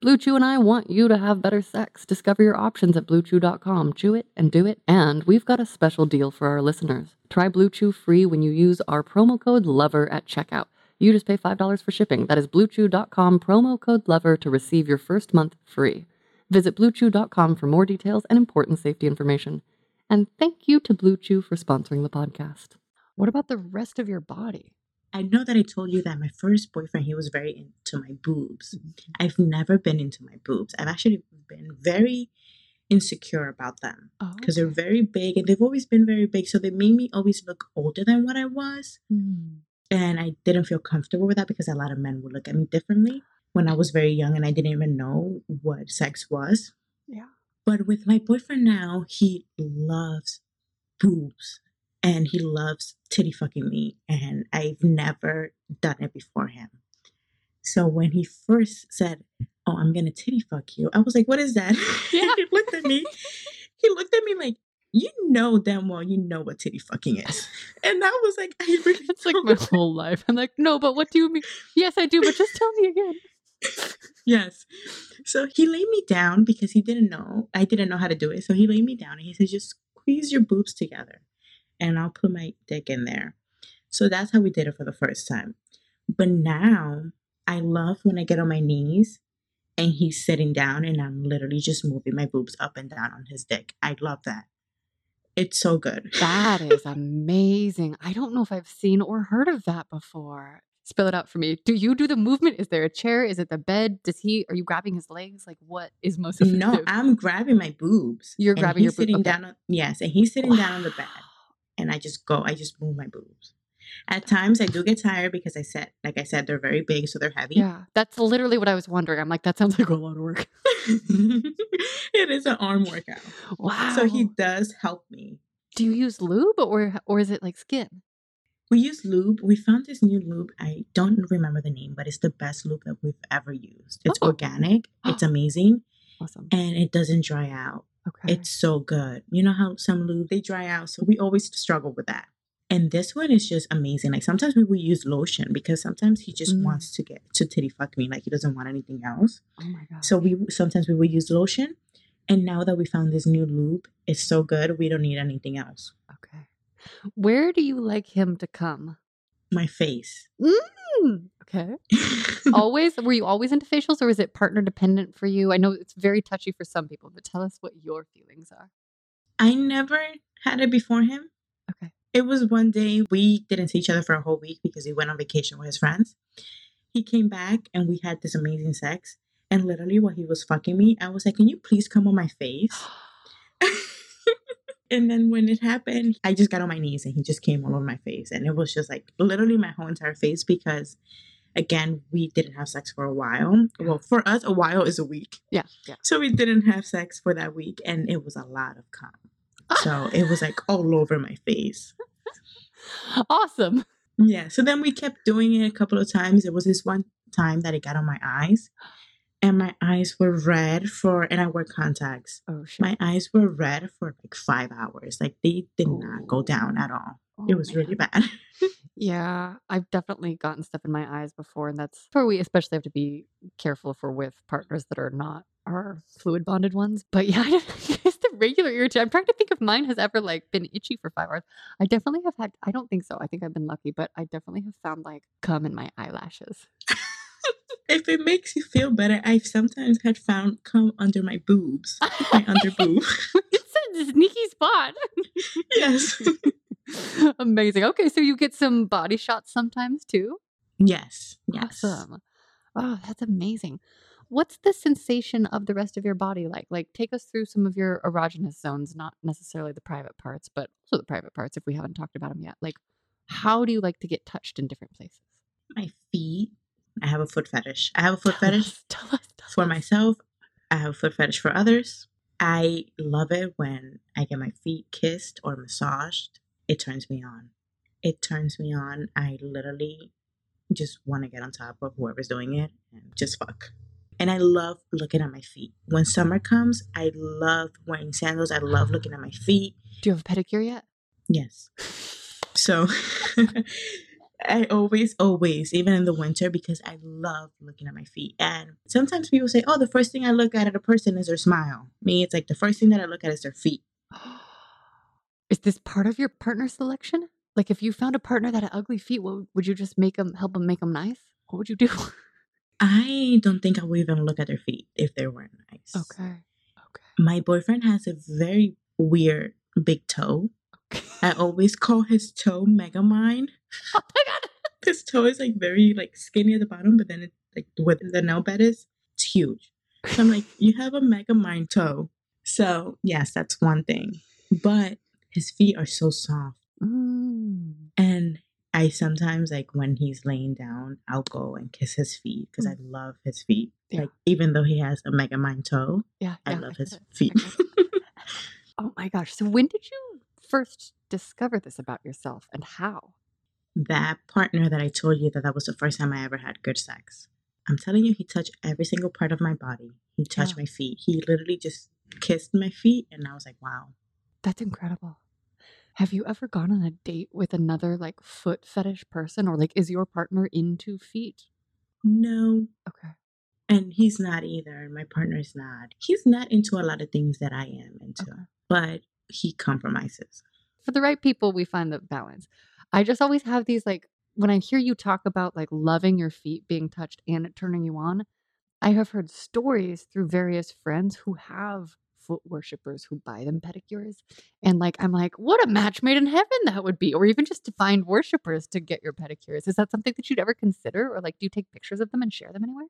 Blue Chew and I want you to have better sex. Discover your options at bluechew.com. Chew it and do it. And we've got a special deal for our listeners. Try Blue Chew free when you use our promo code LOVER at checkout. You just pay $5 for shipping. That is bluechew.com promo code LOVER to receive your first month free. Visit bluechew.com for more details and important safety information. And thank you to Blue Chew for sponsoring the podcast. What about the rest of your body? I know that I told you that my first boyfriend, he was very into my boobs. Mm-hmm. I've never been into my boobs. I've actually been very insecure about them Oh, because they're very big and they've always been very big. So they made me always look older than what I was. Mm. And I didn't feel comfortable with that because a lot of men would look at me differently when I was very young and I didn't even know what sex was. Yeah. But with my boyfriend now, he loves boobs and he loves titty fucking me. And I've never done it before him. So when he first said, Oh, I'm gonna titty fuck you, I was like, What is that? Yeah. he looked at me. He looked at me like, You know damn well you know what titty fucking is. And I was like, I really It's like my whole life. I'm like, no, but what do you mean? Yes, I do, but just tell me again. yes. So he laid me down because he didn't know. I didn't know how to do it. So he laid me down and he says, just squeeze your boobs together and I'll put my dick in there. So that's how we did it for the first time. But now I love when I get on my knees and he's sitting down and I'm literally just moving my boobs up and down on his dick. I love that. It's so good. That is amazing. I don't know if I've seen or heard of that before. Spill it out for me. Do you do the movement? Is there a chair? Is it the bed? Does he? Are you grabbing his legs? Like what is most effective? No, I'm grabbing my boobs. You're grabbing your he's boob- sitting okay. down on yes, and he's sitting down on the bed. And I just go, I just move my boobs. At times I do get tired because I said, like I said, they're very big, so they're heavy. Yeah, that's literally what I was wondering. I'm like, that sounds like a lot of work. it is an arm workout. Wow. So he does help me. do you use lube or or is it like skin? We use lube. We found this new lube. I don't remember the name, but it's the best lube that we've ever used. It's Oh. organic. It's amazing, Awesome. and it doesn't dry out. Okay. It's so good. You know how some lube they dry out, so we always struggle with that. And this one is just amazing. Like sometimes we will use lotion because sometimes he just Mm. wants to get to titty fuck me, like he doesn't want anything else. oh my god. So we sometimes we will use lotion. And now that we found this new lube, it's so good we don't need anything else. okay. Where do you like him to come? My face. Mm, okay. always were you always into facials or is it partner dependent for you? I know it's very touchy for some people, but tell us what your feelings are. I never had it before him. Okay. It was one day we didn't see each other for a whole week because he went on vacation with his friends. He came back and we had this amazing sex. And literally, while he was fucking me, I was like, Can you please come on my face? and then when it happened, I just got on my knees and he just came all over my face. And it was just like literally my whole entire face because, again, we didn't have sex for a while. Well, for us, a while is a week. Yeah. Yeah. So we didn't have sex for that week. And it was a lot of cum. So it was like all over my face. awesome. Yeah. So then we kept doing it a couple of times. It was this one time that it got on my eyes. And my eyes were red for, and I wear contacts. Oh shit. My eyes were red for like five hours. Like they did not go down at all. Oh, It was really bad. Yeah, I've definitely gotten stuff in my eyes before, and that's where we especially have to be careful for with partners that are not our fluid bonded ones. But yeah, it's the regular irritation. I'm trying to think if mine has ever like been itchy for five hours. I definitely have had. I don't think so. I think I've been lucky, but I definitely have found like cum in my eyelashes. if it makes you feel better, I've sometimes had found come under my boobs, my under boob. it's a sneaky spot. yes. Amazing. Okay, so you get some body shots sometimes too. Yes. Yes. Awesome. Oh, that's amazing. What's the sensation of the rest of your body like? Like, take us through some of your erogenous zones, not necessarily the private parts, but also the private parts if we haven't talked about them yet. Like, how do you like to get touched in different places? My feet. I have a foot fetish. I have a foot Tell fetish us, tell us, tell for us. myself. I have a foot fetish for others. I love it when I get my feet kissed or massaged. It turns me on. It turns me on. I literally just want to get on top of whoever's doing it and just fuck. And I love looking at my feet. When summer comes, I love wearing sandals. I love looking at my feet. Do you have a pedicure yet? Yes. So I always, always, even in the winter, because I love looking at my feet. And sometimes people say, oh, the first thing I look at at a person is their smile. Me, it's like the first thing that I look at is their feet. Is this part of your partner selection? Like, if you found a partner that had ugly feet, what, would you just make them help them make them nice? What would you do? I don't think I would even look at their feet if they weren't nice. okay. Okay. My boyfriend has a very weird big toe. Okay. I always call his toe Megamind. oh my god. His toe is like very like skinny at the bottom, but then it's like where the nail bed is, it's huge. So I'm like, you have a Megamind toe. So yes, that's one thing. But his feet are so soft. Mm. And I sometimes like when he's laying down, I'll go and kiss his feet because I love his feet. Yeah. Like even though he has a mega mind toe, Yeah, I yeah, love get his it. feet. Oh my gosh. So when did you first discover this about yourself and how? that partner that I told you that that was the first time I ever had good sex. I'm telling you, he touched every single part of my body. He touched Yeah. my feet. He literally just kissed my feet, and I was like, wow. That's incredible. Have you ever gone on a date with another like foot fetish person or like is your partner into feet? No. Okay. And he's not either. My partner's not. He's not into a lot of things that I am into, Okay. but he compromises. For the right people, we find the balance. I just always have these like when I hear you talk about like loving your feet being touched and it turning you on, I have heard stories through various friends who have foot worshippers who buy them pedicures. And like I'm like, what a match made in heaven that would be. Or even just to find worshippers to get your pedicures. Is that something that you'd ever consider? Or like do you take pictures of them and share them anywhere?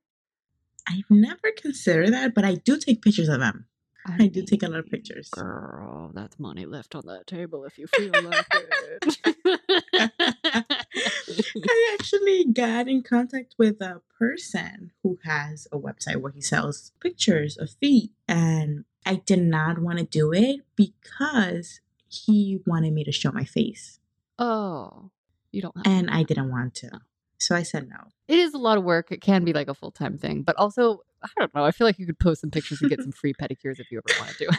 I've never considered that, but I do take pictures of them. I do take a lot of pictures. Girl, that's money left on that table if you feel like it. I actually got in contact with a person who has a website where he sells pictures of feet, and I did not want to do it because he wanted me to show my face, oh, you don't have to and do I didn't want to. Oh. So I said no. It is a lot of work. It can be like a full time thing, but also I don't know. I feel like you could post some pictures and get some free pedicures if you ever want to.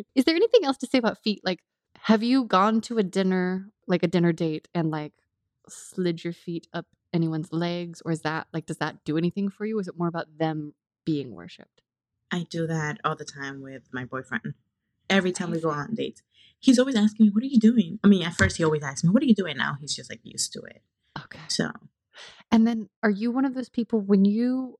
is there anything else to say about feet? Like, have you gone to a dinner, like a dinner date, and like slid your feet up anyone's legs, or is that like does that do anything for you? Is it more about them being worshipped? I do that all the time with my boyfriend. Every time we go on dates, he's always asking me, "What are you doing?" I mean, at first he always asks me, "What are you doing?" Now he's just like used to it. Okay. So And then are you one of those people when you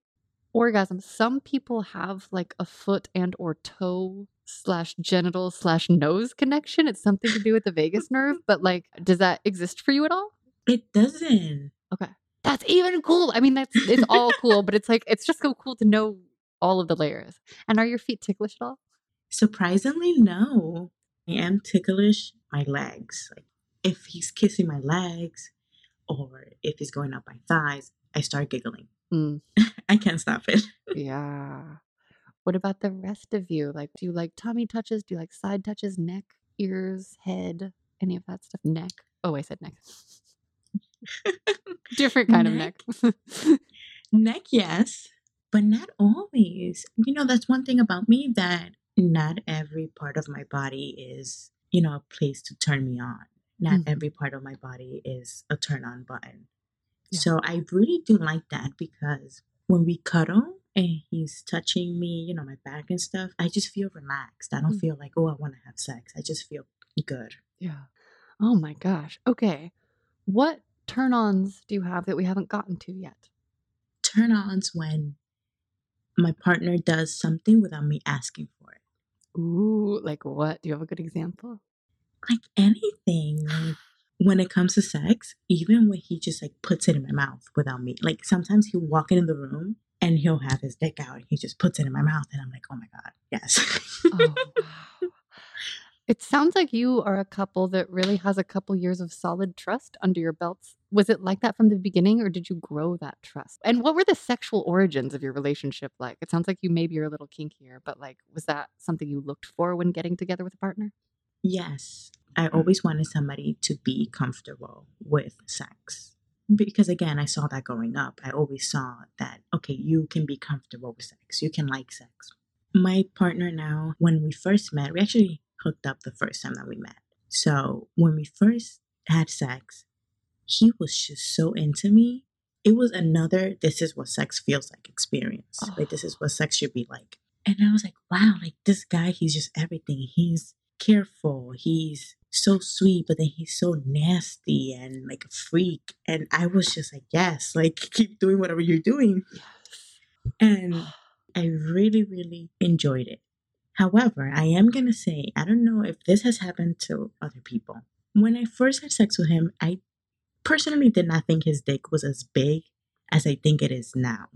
orgasm, some people have like a foot and or toe slash genital slash nose connection. It's something to do with the vagus nerve, but like does that exist for you at all? it doesn't. Okay. That's even cool. I mean, that's it's all cool, but it's like it's just so cool to know all of the layers. And are your feet ticklish at all? Surprisingly, no. I am ticklish my legs. Like if he's kissing my legs or if he's going up my thighs, I start giggling. Mm, I can't stop it. yeah. What about the rest of you? Like, do you like tummy touches? Do you like side touches, neck, ears, head, any of that stuff? Neck. Oh, I said neck. Different kind of Neck? neck. Neck, yes, but not always. You know, that's one thing about me that not every part of my body is, you know, a place to turn me on. Not Mhm. every part of my body is a turn on button. Yeah. So I really do like that because when we cuddle and he's touching me, you know, my back and stuff, I just feel relaxed. I don't Mm. feel like, oh, I want to have sex. I just feel good. Yeah. Oh my gosh. Okay. What turn ons do you have that we haven't gotten to yet? Turn ons when my partner does something without me asking for it. Ooh, like what? Do you have a good example? Like anything. Like when it comes to sex, even when he just like puts it in my mouth without me. Like sometimes he'll walk into the room and he'll have his dick out and he just puts it in my mouth and I'm like, oh my God, yes. Oh, wow. It sounds like you are a couple that really has a couple years of solid trust under your belts. Was it like that from the beginning or did you grow that trust? And what were the sexual origins of your relationship like? It sounds like you maybe you're a little kinkier, but like was that something you looked for when getting together with a partner? Yes, I mm. always wanted somebody to be comfortable with sex. Because again, I saw that growing up. I always saw that, okay, you can be comfortable with sex, you can like sex. My partner now, when we first met, we actually hooked up the first time that we met. So when we first had sex, he was just so into me. It was another, this is what sex feels like experience. Like, this is oh. what sex should be like. And I was like, wow, like this guy, he's just everything. He's careful. He's so sweet, but then he's so nasty and like a freak. And I was just like, yes, like keep doing whatever you're doing. And I really, really enjoyed it. However, I am going to say, I don't know if this has happened to other people. When I first had sex with him, I personally did not think his dick was as big as I think it is now.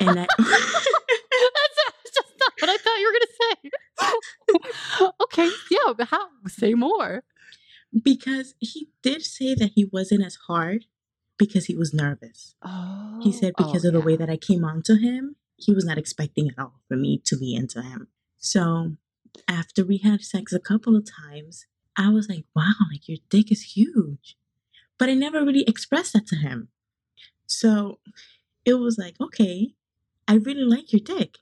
And I. That's just not what I thought you were gonna say. okay, yeah, but how? Say more. because he did say that he wasn't as hard because he was nervous. Oh, He said oh, oh, because oh, of the way that I came onto him, he was not expecting at all for me to be into him. So after we had sex a couple of times, I was like, wow, like your dick is huge. But I never really expressed that to him. So it was like, okay, I really like your dick.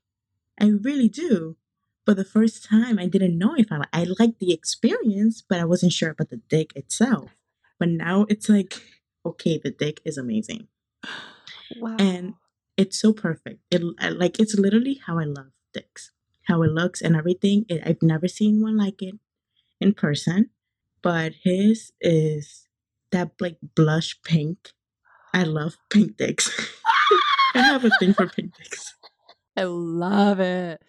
I really do. But the first time I didn't know if I I liked the experience, but I wasn't sure about the dick itself. But now it's like, okay, the dick is amazing. Wow. And it's so perfect. It like it's literally how I love dicks, how it looks and everything. It, I've never seen one like it in person, but his is that like blush pink. I love pink dicks. I have a thing for pink dicks. I love it.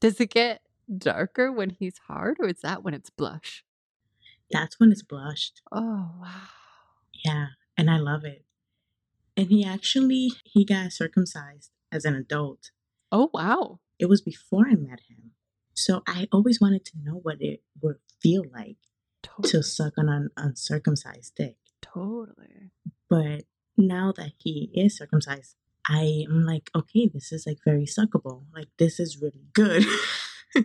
Does it get darker when he's hard, or is that when it's blush? That's when it's blushed. Oh wow. Yeah, and I love it. And he actually he got circumcised as an adult. Oh wow. It was before I met him. So I always wanted to know what it would feel like Totally. to suck on an uncircumcised dick. Totally. But now that he is circumcised, I am like, okay, this is like very suckable. Like this is really good.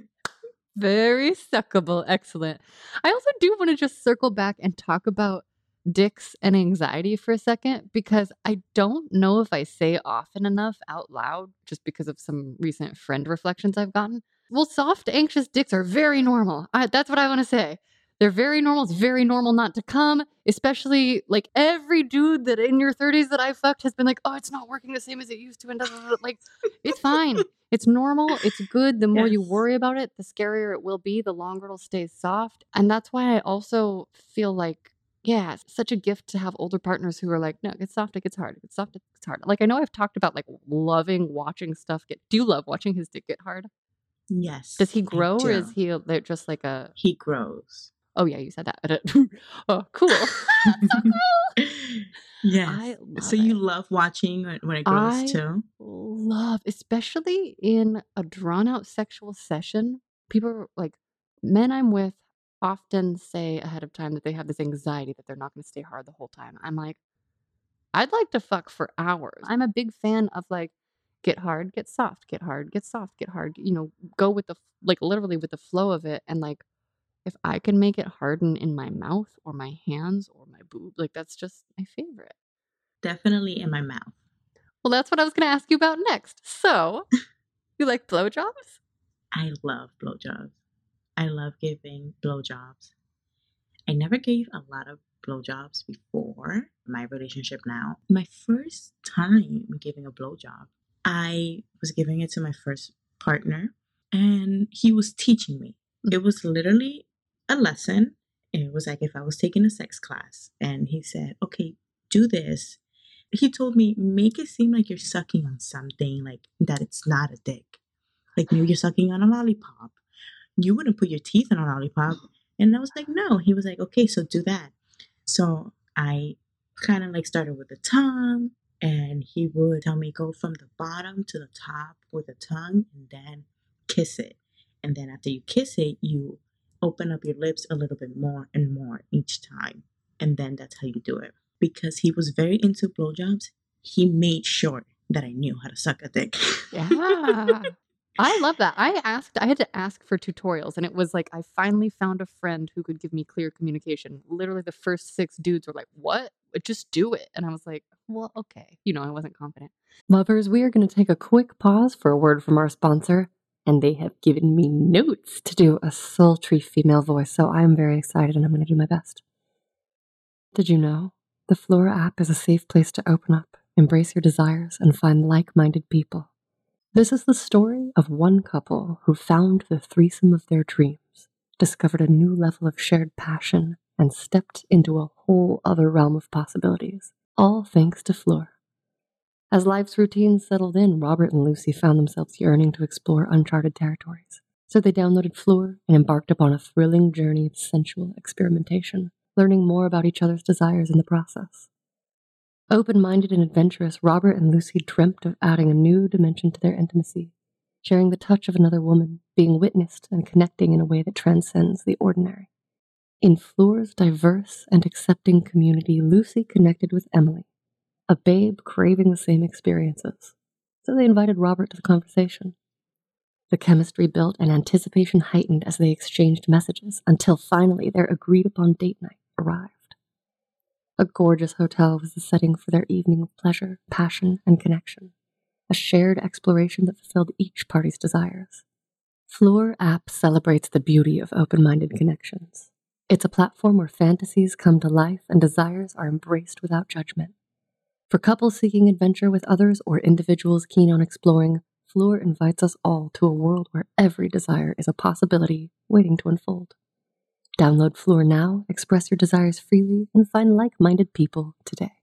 Very suckable. Excellent. I also do want to just circle back and talk about dicks and anxiety for a second because I don't know if I say often enough out loud just because of some recent friend reflections I've gotten. Well, soft, anxious dicks are very normal. I, that's what I want to say. They're very normal. It's very normal not to come, especially like every dude that in your 30s that I fucked has been like, oh, it's not working the same as it used to. And da, da, da, da." like, it's fine. It's normal. It's good. The more you worry about it, the scarier it will be, the longer it'll stay soft. And that's why I also feel like, yeah, it's such a gift to have older partners who are like, no, it gets soft, it gets hard, it gets soft, it gets hard. Like I know I've talked about like loving watching stuff get. Do you love watching his dick get hard? yes. Does he grow or is he just like a? He grows. Oh yeah, you said that. oh, cool. That's so cool. yes. I love so you it. love watching when, when it grows I too? love, especially in a drawn out sexual session. People like men I'm with often say ahead of time that they have this anxiety that they're not going to stay hard the whole time. I'm like, I'd like to fuck for hours. I'm a big fan of like get hard, get soft, get hard, get soft, get hard. You know, go with the like literally with the flow of it and like if I can make it harden in my mouth or my hands or my boob. Like that's just my favorite. Definitely in my mouth. Well, that's what I was going to ask you about next. So, you like blowjobs? I love blowjobs. I love giving blowjobs. I never gave a lot of blowjobs before my relationship now. My first time giving a blowjob, I was giving it to my first partner and he was teaching me. It mm-hmm. was literally a lesson. And it was like if I was taking a sex class and he said, okay, do this. He told me, make it seem like you're sucking on something, like that it's not a dick. Like maybe you're sucking on a lollipop. You wouldn't put your teeth in a lollipop. And I was like, no. He was like, okay, so do that. So I kind of like started with the tongue, and he would tell me go from the bottom to the top with the tongue and then kiss it. And then after you kiss it, you open up your lips a little bit more and more each time. And then that's how you do it. Because he was very into blowjobs, he made sure that I knew how to suck a dick. Yeah. I love that. I asked, I had to ask for tutorials, and it was like I finally found a friend who could give me clear communication. Literally, the first six dudes were like, What? Just do it. And I was like, Well, okay. You know, I wasn't confident. Lovers, we are going to take a quick pause for a word from our sponsor, and they have given me notes to do a sultry female voice, so I'm very excited and I'm going to do my best. Did you know? The Fleur app is a safe place to open up, embrace your desires, and find like minded people. This is the story of one couple who found the threesome of their dreams, discovered a new level of shared passion, and stepped into a whole other realm of possibilities, all thanks to Fleur. As life's routines settled in, Robert and Lucy found themselves yearning to explore uncharted territories. So they downloaded Fleur and embarked upon a thrilling journey of sensual experimentation, learning more about each other's desires in the process. Open minded and adventurous, Robert and Lucy dreamt of adding a new dimension to their intimacy, sharing the touch of another woman, being witnessed, and connecting in a way that transcends the ordinary. In Fleur's diverse and accepting community, Lucy connected with Emily, a babe craving the same experiences. So they invited Robert to the conversation. The chemistry built and anticipation heightened as they exchanged messages until finally their agreed upon date night arrived. A gorgeous hotel was the setting for their evening of pleasure, passion, and connection, a shared exploration that fulfilled each party's desires. Fleur app celebrates the beauty of open minded connections. It's a platform where fantasies come to life and desires are embraced without judgment. For couples seeking adventure with others or individuals keen on exploring, Fleur invites us all to a world where every desire is a possibility waiting to unfold. Download Fleur now, express your desires freely, and find like minded people today.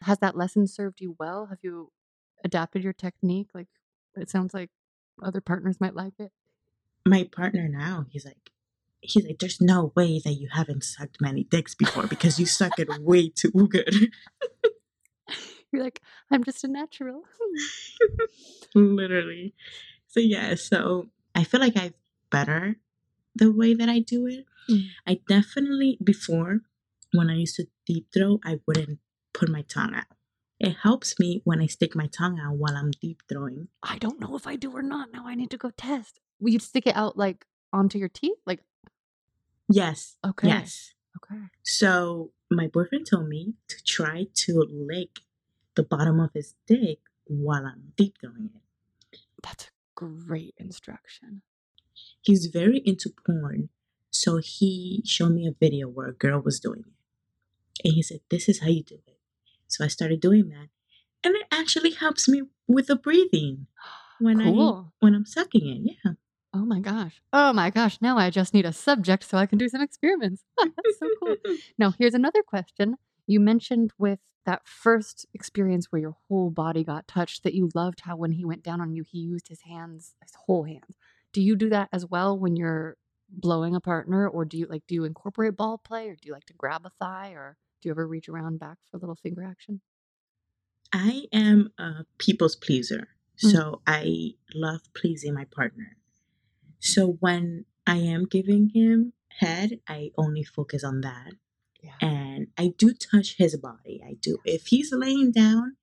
Has that lesson served you well? Have you adapted your technique? Like, it sounds like other partners might like it. My partner now, he's like, he's like, there's no way that you haven't sucked many dicks before because you suck it way too good. You're like, I'm just a natural. Literally. So yeah, so I feel like I've better the way that I do it. Mm. I definitely before when I used to deep throat, I wouldn't put my tongue out. It helps me when I stick my tongue out while I'm deep throwing. I don't know if I do or not. Now I need to go test. Will you stick it out like onto your teeth? Like Yes. Okay. Yes. Okay. So my boyfriend told me to try to lick the bottom of his dick while I'm deep throwing it. That's a great instruction. He's very into porn. So he showed me a video where a girl was doing it. And he said, This is how you do it. So I started doing that. And it actually helps me with the breathing when Cool. I when I'm sucking it. Yeah. Oh my gosh. Oh my gosh. Now I just need a subject so I can do some experiments. That's so cool. Now, here's another question. You mentioned with that first experience where your whole body got touched that you loved how when he went down on you, he used his hands, his whole hands. Do you do that as well when you're blowing a partner or do you like do you incorporate ball play or do you like to grab a thigh or do you ever reach around back for a little finger action? I am a people's pleaser. Mm. So I love pleasing my partner. So when I am giving him head, I only focus on that. Yeah. And I do touch his body. I do. If he's laying down,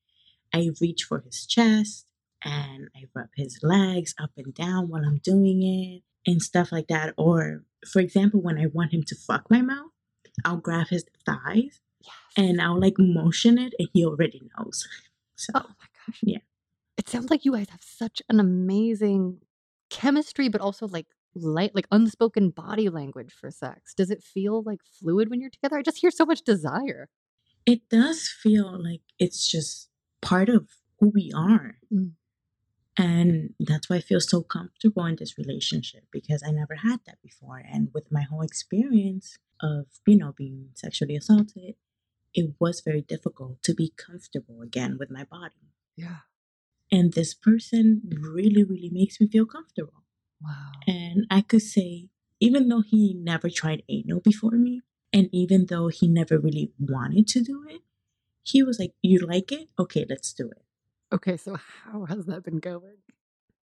I reach for his chest and I rub his legs up and down while I'm doing it and stuff like that. Or, for example, when I want him to fuck my mouth, I'll grab his thighs and I'll like motion it, and he already knows. So Oh my gosh. Yeah. It sounds like you guys have such an amazing chemistry, but also like light, like unspoken body language for sex. Does it feel like fluid when you're together? I just hear so much desire. it does feel like it's just part of who we are. Mm. And that's why I feel so comfortable in this relationship because I never had that before. And with my whole experience of, you know, being sexually assaulted, it was very difficult to be comfortable again with my body. Yeah. And this person really, really makes me feel comfortable. Wow. And I could say, even though he never tried anal before me, and even though he never really wanted to do it, he was like, You like it? Okay, let's do it. Okay, so how has that been going?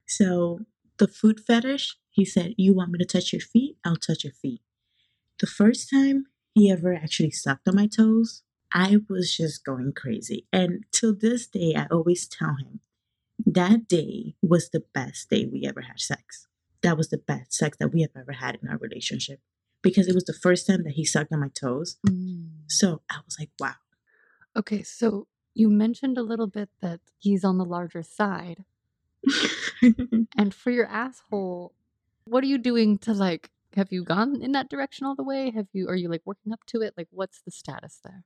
So the food fetish, he said, You want me to touch your feet? I'll touch your feet. The first time he ever actually sucked on my toes, I was just going crazy. And till this day, I always tell him that day was the best day we ever had sex. That was the best sex that we have ever had in our relationship because it was the first time that he sucked on my toes. Mm. So I was like, wow. Okay, so you mentioned a little bit that he's on the larger side. And for your asshole, what are you doing to like have you gone in that direction all the way? Have you are you like working up to it? Like what's the status there?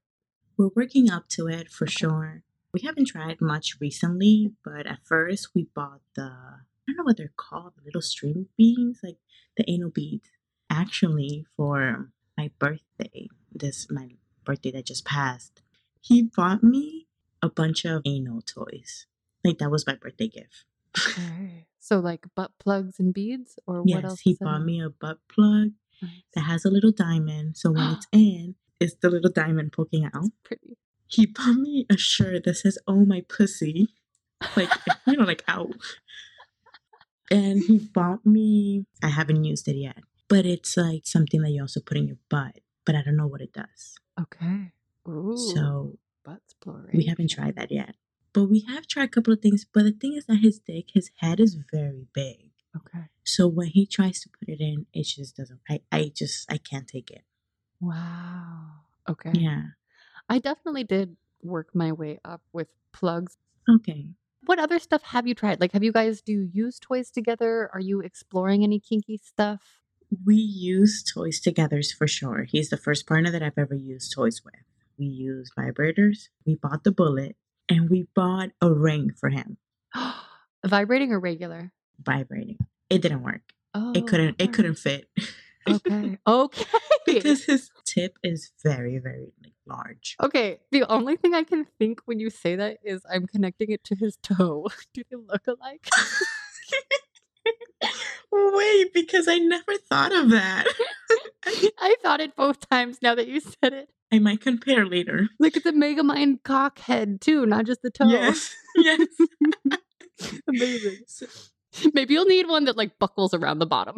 We're working up to it for sure. We haven't tried much recently, but at first we bought the I don't know what they're called, the little string beads, like the anal beads. Actually, for my birthday, this my birthday that just passed, he bought me a bunch of anal toys. Like that was my birthday gift. Okay. So like butt plugs and beads or what yes, else? he bought me a butt plug Nice. that has a little diamond. So when it's in, it's the little diamond poking out. That's pretty. He bought me a shirt that says "Oh my pussy," like you know, like out. And he bought me. I haven't used it yet, but it's like something that you also put in your butt. But I don't know what it does. Okay. Ooh. So butt we haven't tried that yet. But we have tried a couple of things. But the thing is that his dick, his head is very big. Okay. So when he tries to put it in, it just doesn't. I, I just I can't take it. Wow. Okay. Yeah. I definitely did work my way up with plugs. Okay. What other stuff have you tried? Like have you guys do you use toys together? Are you exploring any kinky stuff? We use toys together for sure. He's the first partner that I've ever used toys with. We use vibrators. We bought the bullet and we bought a ring for him, Vibrating or regular? vibrating. It didn't work. Oh, It couldn't. It couldn't fit Okay. Okay. because his tip is very, very like, large. Okay, the only thing I can think when you say that is I'm connecting it to his toe. Do they look alike? Wait, because I never thought of that. I thought it both times now that you said it. I might compare later. Like it's a Megamind cock head too, not just the toe. Yes. Yes. Amazing. Maybe you'll need one that like buckles around the bottom.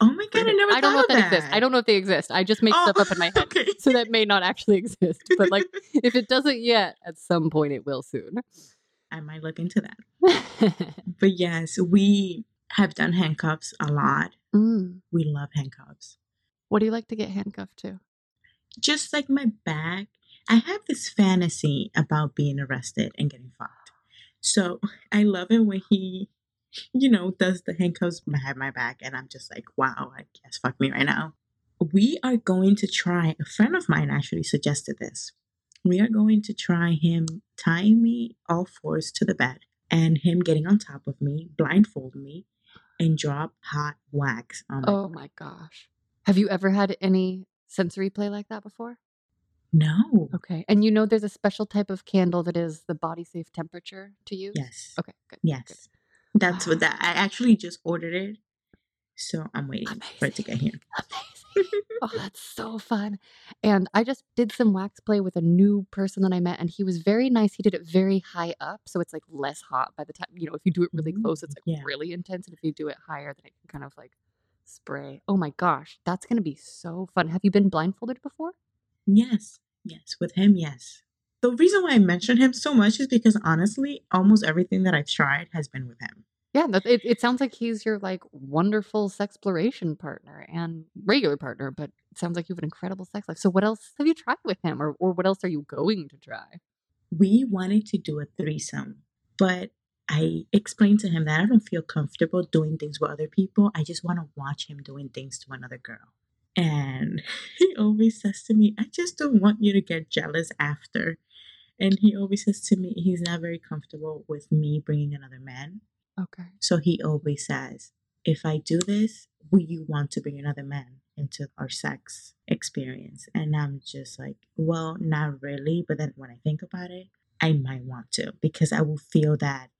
Oh my god, I never I don't know if that exists. I don't know if they exist. I just make Oh, stuff up in my head. Okay. So that may not actually exist. But like if it doesn't yet, at some point it will soon. I might look into that. But yes, we have done handcuffs a lot. Mm. We love handcuffs. What do you like to get handcuffed to? Just like my back, I have this fantasy about being arrested and getting fucked. So I love it when he, you know, does the handcuffs behind my back, and I'm just like, wow, I guess fuck me right now. We are going to try, a friend of mine actually suggested this. We are going to try him tying me all fours to the bed and him getting on top of me, blindfold me, and drop hot wax on my Oh my gosh. Have you ever had any sensory play like that before? No. Okay. And you know there's a special type of candle that is the body safe temperature to use? Yes. Okay, good. good. That's what that I actually just ordered it. So I'm waiting for it to get here. Amazing. oh, that's so fun. And I just did some wax play with a new person that I met, and he was very nice. He did it very high up, so it's like less hot by the time, you know, if you do it really mm-hmm. close, it's like yeah. really intense. And if you do it higher, then it can kind of like spray. Oh my gosh, that's going to be so fun. Have you been blindfolded before? Yes. Yes. With him, yes. The reason why I mention him so much is because honestly, almost everything that I've tried has been with him. Yeah, that it, it sounds like he's your like wonderful sexploration partner and regular partner, but it sounds like you have an incredible sex life. So what else have you tried with him or, or what else are you going to try? We wanted to do a threesome, but I explained to him that I don't feel comfortable doing things with other people. I just want to watch him doing things to another girl. And he always says to me, I just don't want you to get jealous after. And he always says to me, he's not very comfortable with me bringing another man. Okay. So he always says, if I do this, will you want to bring another man into our sex experience? And I'm just like, well, not really. But then when I think about it, I might want to because I will feel that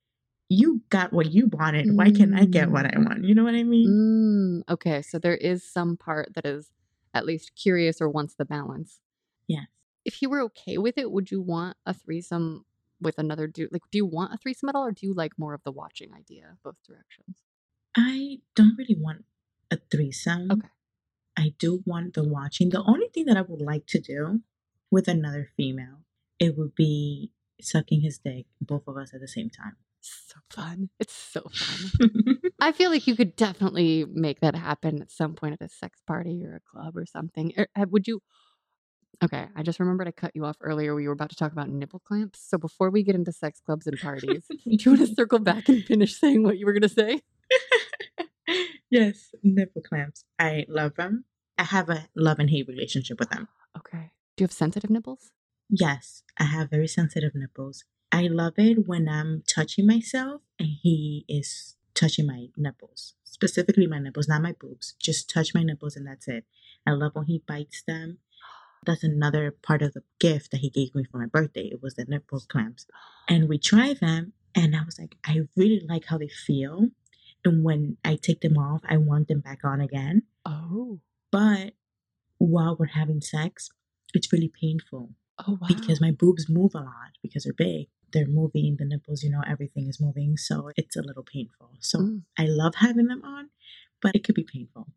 you got what you wanted. Why can't I get what I Mm. want? You know what I mean? Mm, okay, so there is some part that is at least curious or wants the balance. Yes. If he were okay with it, would you want a threesome with another dude? Like, do you want a threesome at all, or do you like more of the watching idea, both directions? I don't really want a threesome. Okay. I do want the watching. The only thing that I would like to do with another female, it would be sucking his dick, both of us at the same time. So fun. It's so fun. I feel like you could definitely make that happen at some point at a sex party or a club or something. Er, Would you? Okay, I just remembered I cut you off earlier. We were about to talk about nipple clamps. So before we get into sex clubs and parties, do you want to circle back and finish saying what you were going to say? yes, nipple clamps. I love them. I have a love and hate relationship with them. Okay. Do you have sensitive nipples? Yes, I have very sensitive nipples. I love it when I'm touching myself and he is touching my nipples, specifically my nipples, not my boobs. Just touch my nipples and that's it. I love when he bites them. That's another part of the gift that he gave me for my birthday. It was the nipple clamps. And we tried them and I was like, I really like how they feel. And when I take them off, I want them back on again. Oh. But while we're having sex, it's really painful Oh, wow. because my boobs move a lot because they're big. They're moving, the nipples, you know, everything is moving. So it's a little painful. So Mm. I love having them on, but it could be painful.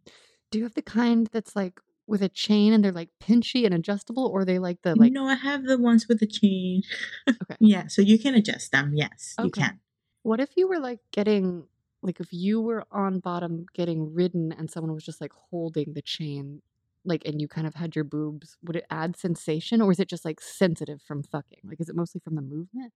Do you have the kind that's like with a chain and they're like pinchy and adjustable, or are they like the like? no, I have the ones with the chain. Okay. yeah, so you can adjust them. Yes, you can. What if you were like getting like if you were on bottom getting ridden and someone was just like holding the chain, like and you kind of had your boobs, would it add sensation or is it just like sensitive from fucking? Like is it mostly from the movement?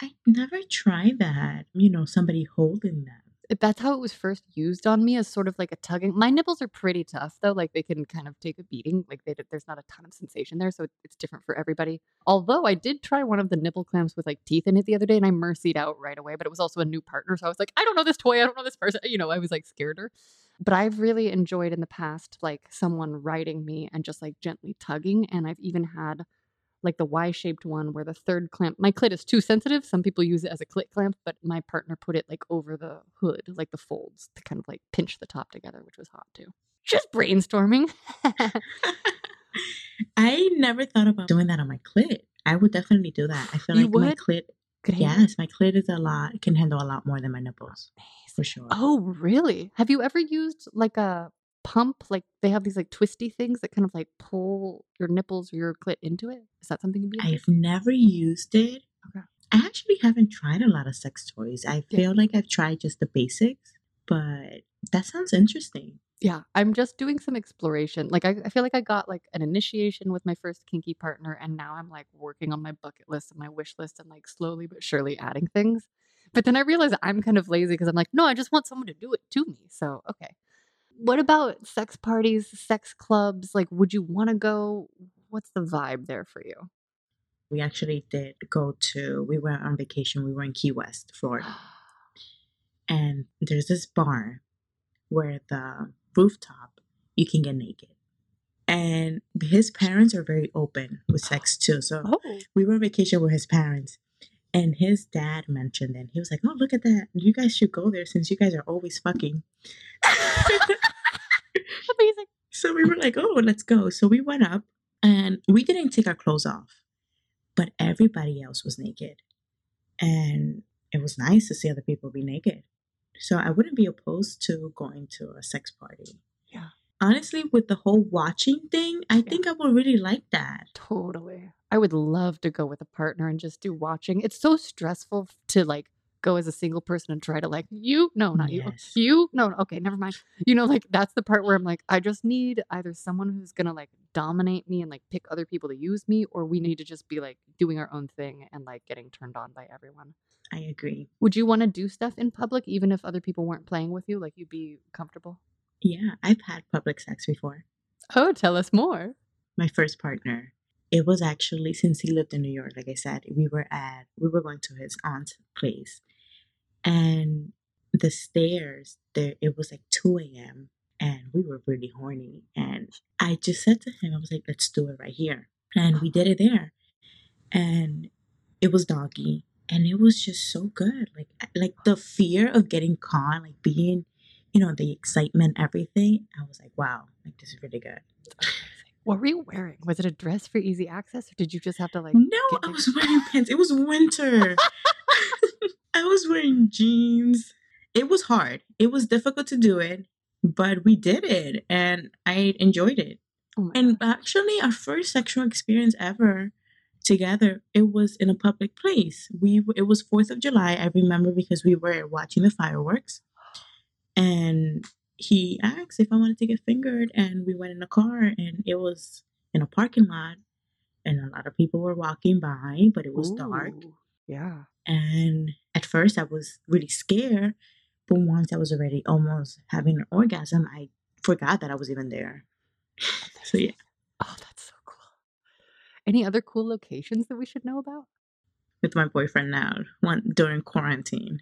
I never tried that, you know, somebody holding them. That's how it was first used on me as sort of like a tugging. My nipples are pretty tough though, like they can kind of take a beating. Like they, there's not a ton of sensation there, so it's different for everybody. Although I did try one of the nipple clamps with like teeth in it the other day, and I mercied out right away. But it was also a new partner, so I was like, I don't know this toy, I don't know this person. You know, I was like scared her. But I've really enjoyed in the past like someone riding me and just like gently tugging, and I've even had like the Y-shaped one where the third clamp my clit is too sensitive. Some people use it as a clit clamp, but my partner put it like over the hood, like the folds, to kind of like pinch the top together, which was hot too. Just brainstorming. I never thought about doing that on my clit. I would definitely do that. I feel You like my clit, Could handle- yes, my clit is a lot, can handle a lot more than my nipples, for sure. Oh, really? Have you ever used like a pump? Like they have these like twisty things that kind of like pull your nipples or your clit into it. Is that something you'd? I've never used it. Okay. I actually haven't tried a lot of sex toys. I Yeah. feel like I've tried just the basics, but that sounds interesting. yeah i'm just doing some exploration like I, I feel like i got like an initiation with my first kinky partner and now i'm like working on my bucket list and my wish list and like slowly but surely adding things but then i realize i'm kind of lazy because i'm like no i just want someone to do it to me so okay what about sex parties sex clubs like would you want to go what's the vibe there for you We actually did go to, we were on vacation, we were in Key West, Florida. And there's this bar where the rooftop, you can get naked. And his parents are very open with sex too. So oh we were on vacation with his parents and his dad mentioned it. He was like, Oh, look at that. You guys should go there since you guys are always fucking. amazing so we were like, Oh, let's go. So we went up and we didn't take our clothes off, but everybody else was naked. And it was nice to see other people be naked. So I wouldn't be opposed to going to a sex party. Yeah. Honestly, with the whole watching thing, I think I would really like that. Totally. I would love to go with a partner and just do watching. It's so stressful to like go as a single person and try to like you no not you Yes. you no no, okay never mind you know like that's the part where i'm like i just need either someone who's gonna like dominate me and like pick other people to use me or we need to just be like doing our own thing and like getting turned on by everyone I agree. would you want to do stuff in public even if other people weren't playing with you like you'd be comfortable Yeah, I've had public sex before. oh tell us more My first partner, it was actually since he lived in New York, like I said, we were at we were going to his aunt's place. And the stairs, there it was like 2 a.m. and we were really horny. And I just said to him, I was like, let's do it right here. And we did it there. And it was doggy. And it was just so good. Like like the fear of getting caught, like being, you know, the excitement, everything. I was like, wow, like this is really good. what were you wearing was it a dress for easy access or did you just have to like No, I was wearing pants. It was winter. I was wearing jeans. It was hard. It was difficult to do it, but we did it and I enjoyed it. oh And gosh. actually, our first sexual experience ever together, it was in a public place. We it was 4th of July, I remember because we were watching the fireworks. And he asked if I wanted to get fingered and we went in a car and it was in a parking lot and a lot of people were walking by, but it was dark. Yeah And at first, I was really scared. But once I was already almost having an orgasm, I forgot that I was even there. Oh, so, yeah, Oh, that's so cool. Any other cool locations that we should know about? with my boyfriend now, one during quarantine,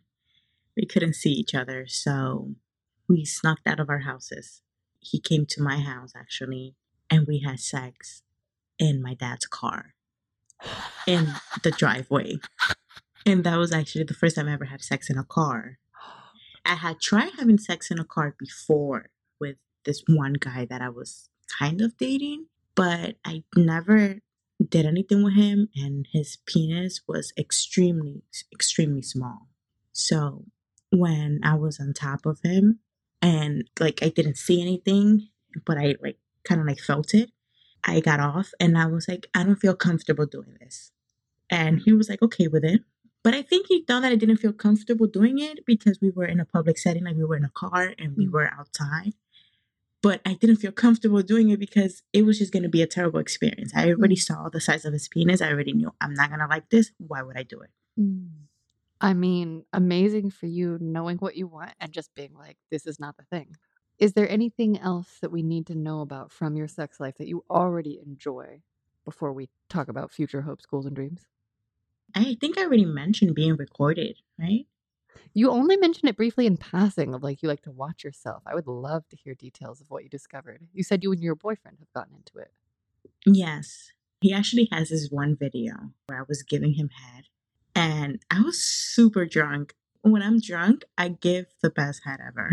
we couldn't see each other. So, we snuck out of our houses. He came to my house actually, and we had sex in my dad's car in the driveway. And that was actually the first time I ever had sex in a car. I had tried having sex in a car before with this one guy that I was kind of dating, but I never did anything with him, and his penis was extremely, extremely small. So when I was on top of him, and like I didn't see anything, but I like kind of like felt it, I got off and I was like, I don't feel comfortable doing this. And he was like, okay with it. But I think he thought that I didn't feel comfortable doing it because we were in a public setting, like we were in a car and we Mm. were outside. But I didn't feel comfortable doing it because it was just going to be a terrible experience. I already saw the size of his penis. I already knew I'm not going to like this. Why would I do it? Mm. I mean, amazing for you knowing what you want and just being like, this is not the thing. Is there anything else that we need to know about from your sex life that you already enjoy before we talk about future hopes, goals, and dreams? I think I already mentioned being recorded, right? You only mentioned it briefly in passing of like you like to watch yourself. I would love to hear details of what you discovered. You said you and your boyfriend have gotten into it. Yes. He actually has this one video where I was giving him head and I was super drunk. When I'm drunk, I give the best head ever.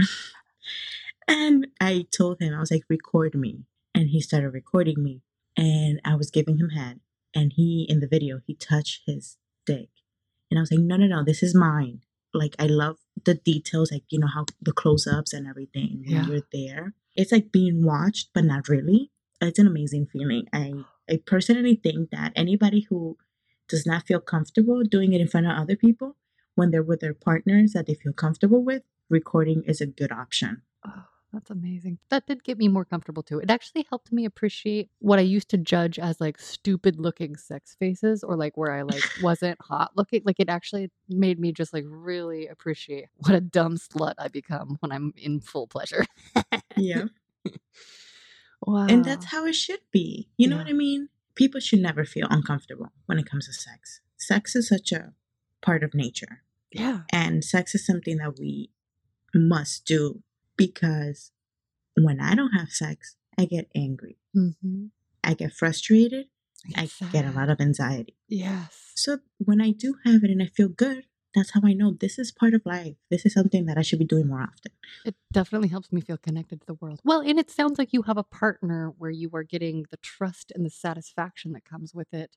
and I told him, I was like, record me. And he started recording me. And I was giving him head. And he, in the video, he touched his dick. And I was like, no, no, no, this is mine. Like, I love the details, like, you know, how the close ups and everything when Yeah. you're there. It's like being watched, but not really. It's an amazing feeling. I, I personally think that anybody who does not feel comfortable doing it in front of other people, when they're with their partners that they feel comfortable with, recording is a good option. That's amazing. That did get me more comfortable too. It actually helped me appreciate what I used to judge as like stupid looking sex faces or like where I like wasn't hot looking. Like it actually made me just like really appreciate what a dumb slut I become when I'm in full pleasure. Yeah. Wow. And that's how it should be. You know Yeah. what I mean? People should never feel uncomfortable when it comes to sex. Sex is such a part of nature. yeah. And sex is something that we must do because when I don't have sex, I get angry. Mm-hmm. I get frustrated. I get a lot of anxiety. Yes. So when I do have it and I feel good, that's how I know this is part of life. This is something that I should be doing more often. It definitely helps me feel connected to the world. Well, and it sounds like you have a partner where you are getting the trust and the satisfaction that comes with it.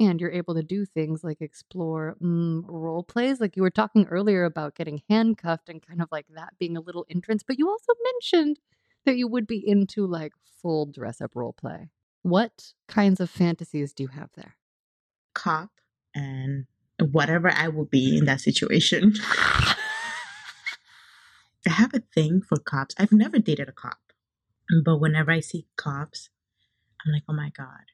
And you're able to do things like explore mm, role plays. Like you were talking earlier about getting handcuffed and kind of like that being a little entrance. But you also mentioned that you would be into like full dress up role play. What kinds of fantasies do you have there? Cop and whatever I will be in that situation. I have a thing for cops. I've never dated a cop, but whenever I see cops, I'm like, oh my God,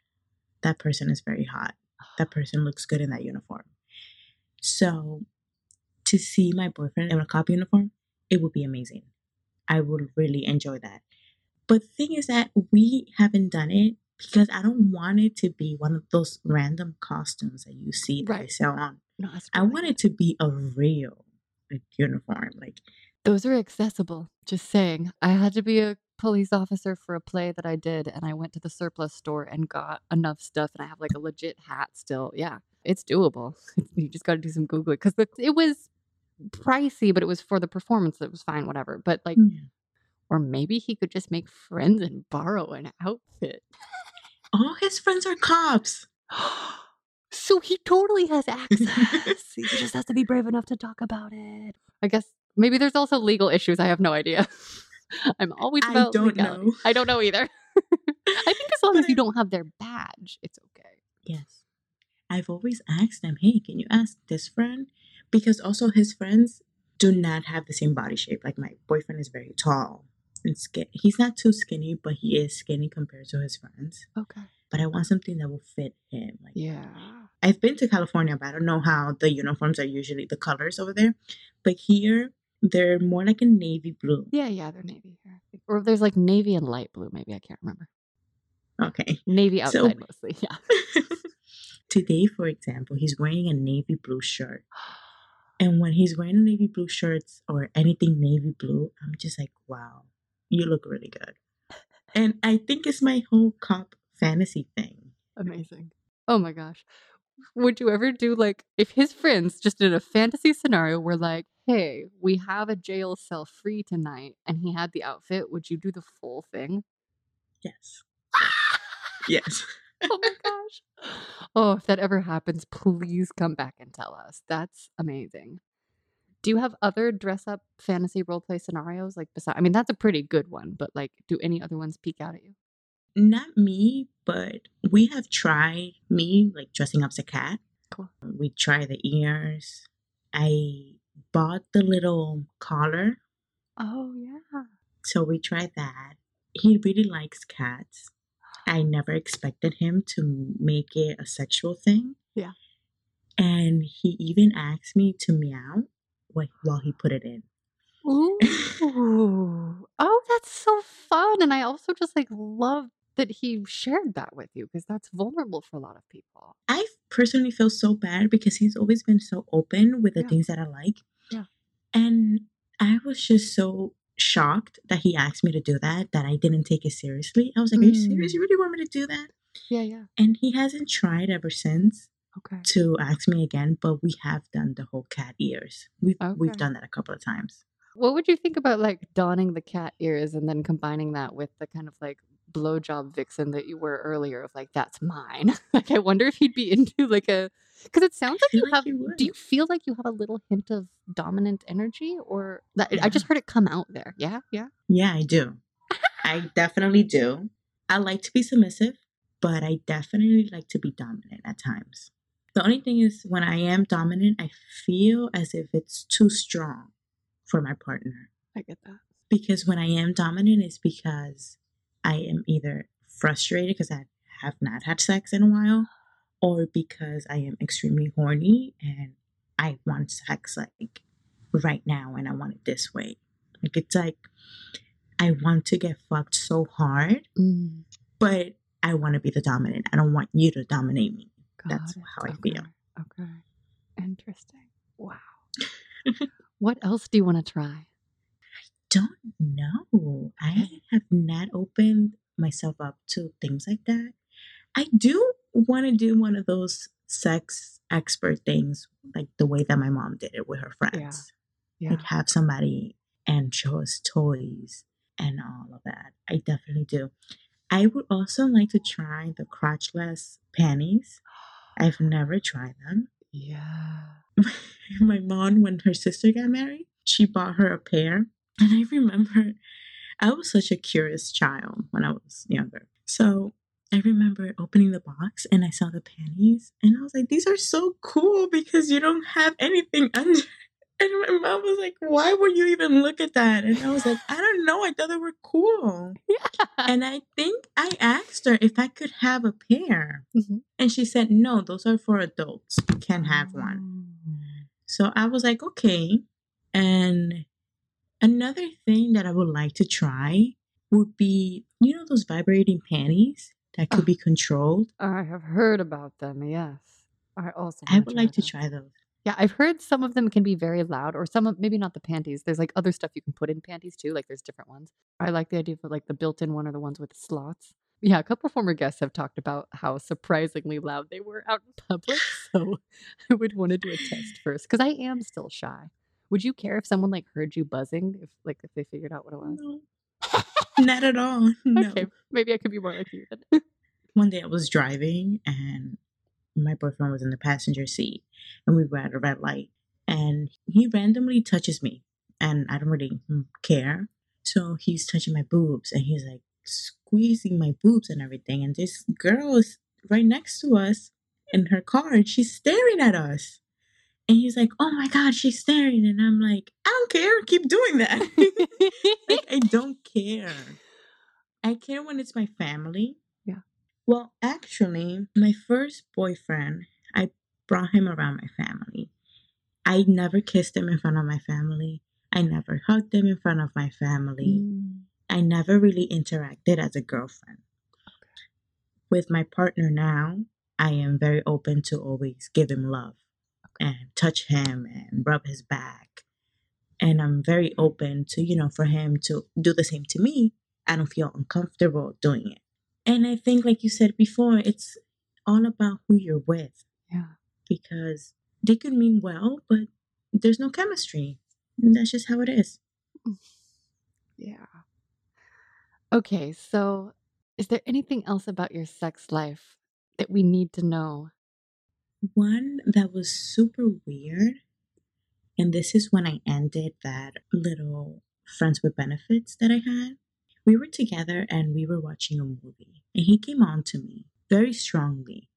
that person is very hot. That person looks good in that uniform. So to see my boyfriend in a cop uniform, it would be amazing. I would really enjoy that. But the thing is that we haven't done it because I don't want it to be one of those random costumes that you see that Right. I sell on. No, I want it to be a real like uniform. Like Those are accessible. Just saying. I had to be a police officer for a play that I did, and I went to the surplus store and got enough stuff, and I have like a legit hat still. Yeah, it's doable. you just got to do some googling because it was pricey, but it was for the performance. It was fine, whatever. But like, Yeah. or maybe he could just make friends and borrow an outfit. all his friends are cops. so he totally has access. he just has to be brave enough to talk about it. I guess maybe there's also legal issues. I have no idea. I'm always I don't legality. know. I don't know either. I think as long But as you don't have their badge, it's okay. Yes. I've always asked them, hey, can you ask this friend? Because also his friends do not have the same body shape. Like my boyfriend is very tall and skinny. He's not too skinny, but he is skinny compared to his friends. Okay. But I want something that will fit him. Like Yeah. I've been to California, but I don't know how the uniforms are usually the colors over there. But here they're more like a navy blue. Yeah, yeah, they're navy here. Or there's like navy and light blue, maybe. I can't remember. Okay. Navy So- outside mostly. Yeah. Today, for example, he's wearing a navy blue shirt. And when he's wearing a navy blue shirts or anything navy blue, I'm just like, wow, you look really good. And I think it's my whole cop fantasy thing. Amazing. Oh my gosh. Would you ever do like if his friends just did a fantasy scenario where like, hey, we have a jail cell free tonight and he had the outfit, would you do the full thing? Yes. Yes. oh my gosh. Oh, if that ever happens, please come back and tell us. That's amazing. Do you have other dress up fantasy role play scenarios? Like besides I mean that's a pretty good one, but like do any other ones peek out at you? Not me, but we have tried me like dressing up as a cat. Cool. We try the ears. I bought the little collar, Oh yeah. so we tried that. He really likes cats. I never expected him to make it a sexual thing. Yeah. And he even asked me to meow while while he put it in. Ooh. Oh, that's so fun. And I also just like love that he shared that with you because that's vulnerable for a lot of people. I personally feel so bad because he's always been so open with the Yeah. things that I like. Yeah. And I was just so shocked that he asked me to do that that I didn't take it seriously. I was like, Are you serious? Mm. You really want me to do that? Yeah, yeah. And he hasn't tried ever since Okay. to ask me again, but we have done the whole cat ears. We've we've done that a couple of times. What would you think about like donning the cat ears and then combining that with the kind of like blowjob vixen that you were earlier of like that's mine? like I wonder if he'd be into like a because it sounds like you have. Do you feel like you have a little hint of dominant energy, or that I just heard it come out there? Yeah, yeah. Yeah, I do. I definitely do. I like to be submissive, but I definitely like to be dominant at times. The only thing is, when I am dominant, I feel as if it's too strong for my partner. I get that. Because when I am dominant, it's because I am either frustrated because I have not had sex in a while, or because I am extremely horny and I want sex like right now and I want it this way. Like it's like I want to get fucked so hard, Mm, but I want to be the dominant. I don't want you to dominate me. That's got it. how I okay. feel. Okay. Interesting. Wow. what else do you want to try? Don't know. I have not opened myself up to things like that. I do want to do one of those sex expert things, like the way that my mom did it with her friends. Yeah. Like have somebody and show us toys and all of that. I definitely do. I would also like to try the crotchless panties. I've never tried them. Yeah. my mom, when her sister got married, she bought her a pair. And I remember I was such a curious child when I was younger. So I remember opening the box and I saw the panties and I was like, these are so cool because you don't have anything under. And my mom was like, why would you even look at that? And I was like, I don't know. I thought they were cool. Yeah. And I think I asked her if I could have a pair. Mhm. And she said, no, those are for adults. You can't have one. So I was like, okay. And another thing that I would like to try would be, you know, those vibrating panties that could Oh. be controlled. I have heard about them. Yes, I also. I would like to try those. Yeah, I've heard some of them can be very loud, or some of maybe not the panties. There's like other stuff you can put in panties too. Like there's different ones. I like the idea of like the built-in one or the ones with slots. Yeah, a couple former guests have talked about how surprisingly loud they were out in public. So I would want to do a test first because I am still shy. Would you care if someone like heard you buzzing if like if they figured out what it was? No, not at all. No. Okay, maybe I could be more like you then. One day I was driving and my boyfriend was in the passenger seat and we were at a red light and he randomly touches me and I don't really mm, care. So he's touching my boobs and he's like squeezing my boobs and everything. And this girl is right next to us in her car and she's staring at us. And he's like, Oh my God, she's staring. And I'm like, I don't care. Keep doing that. like, I don't care. I care when it's my family. Yeah. Well, actually, my first boyfriend, I brought him around my family. I never kissed him in front of my family. I never hugged him in front of my family. Mm, I never really interacted as a girlfriend. With my partner now, I am very open to always give him love and touch him and rub his back. And I'm very open to, you know, for him to do the same to me. I don't feel uncomfortable doing it. And I think, like you said before, it's all about who you're with yeah. because they could mean well, but there's no chemistry. And that's just how it is. Mm. Yeah. Okay, so is there anything else about your sex life that we need to know? One that was super weird, and this is when I ended that little Friends with Benefits that I had. We were together and we were watching a movie, and he came on to me very strongly.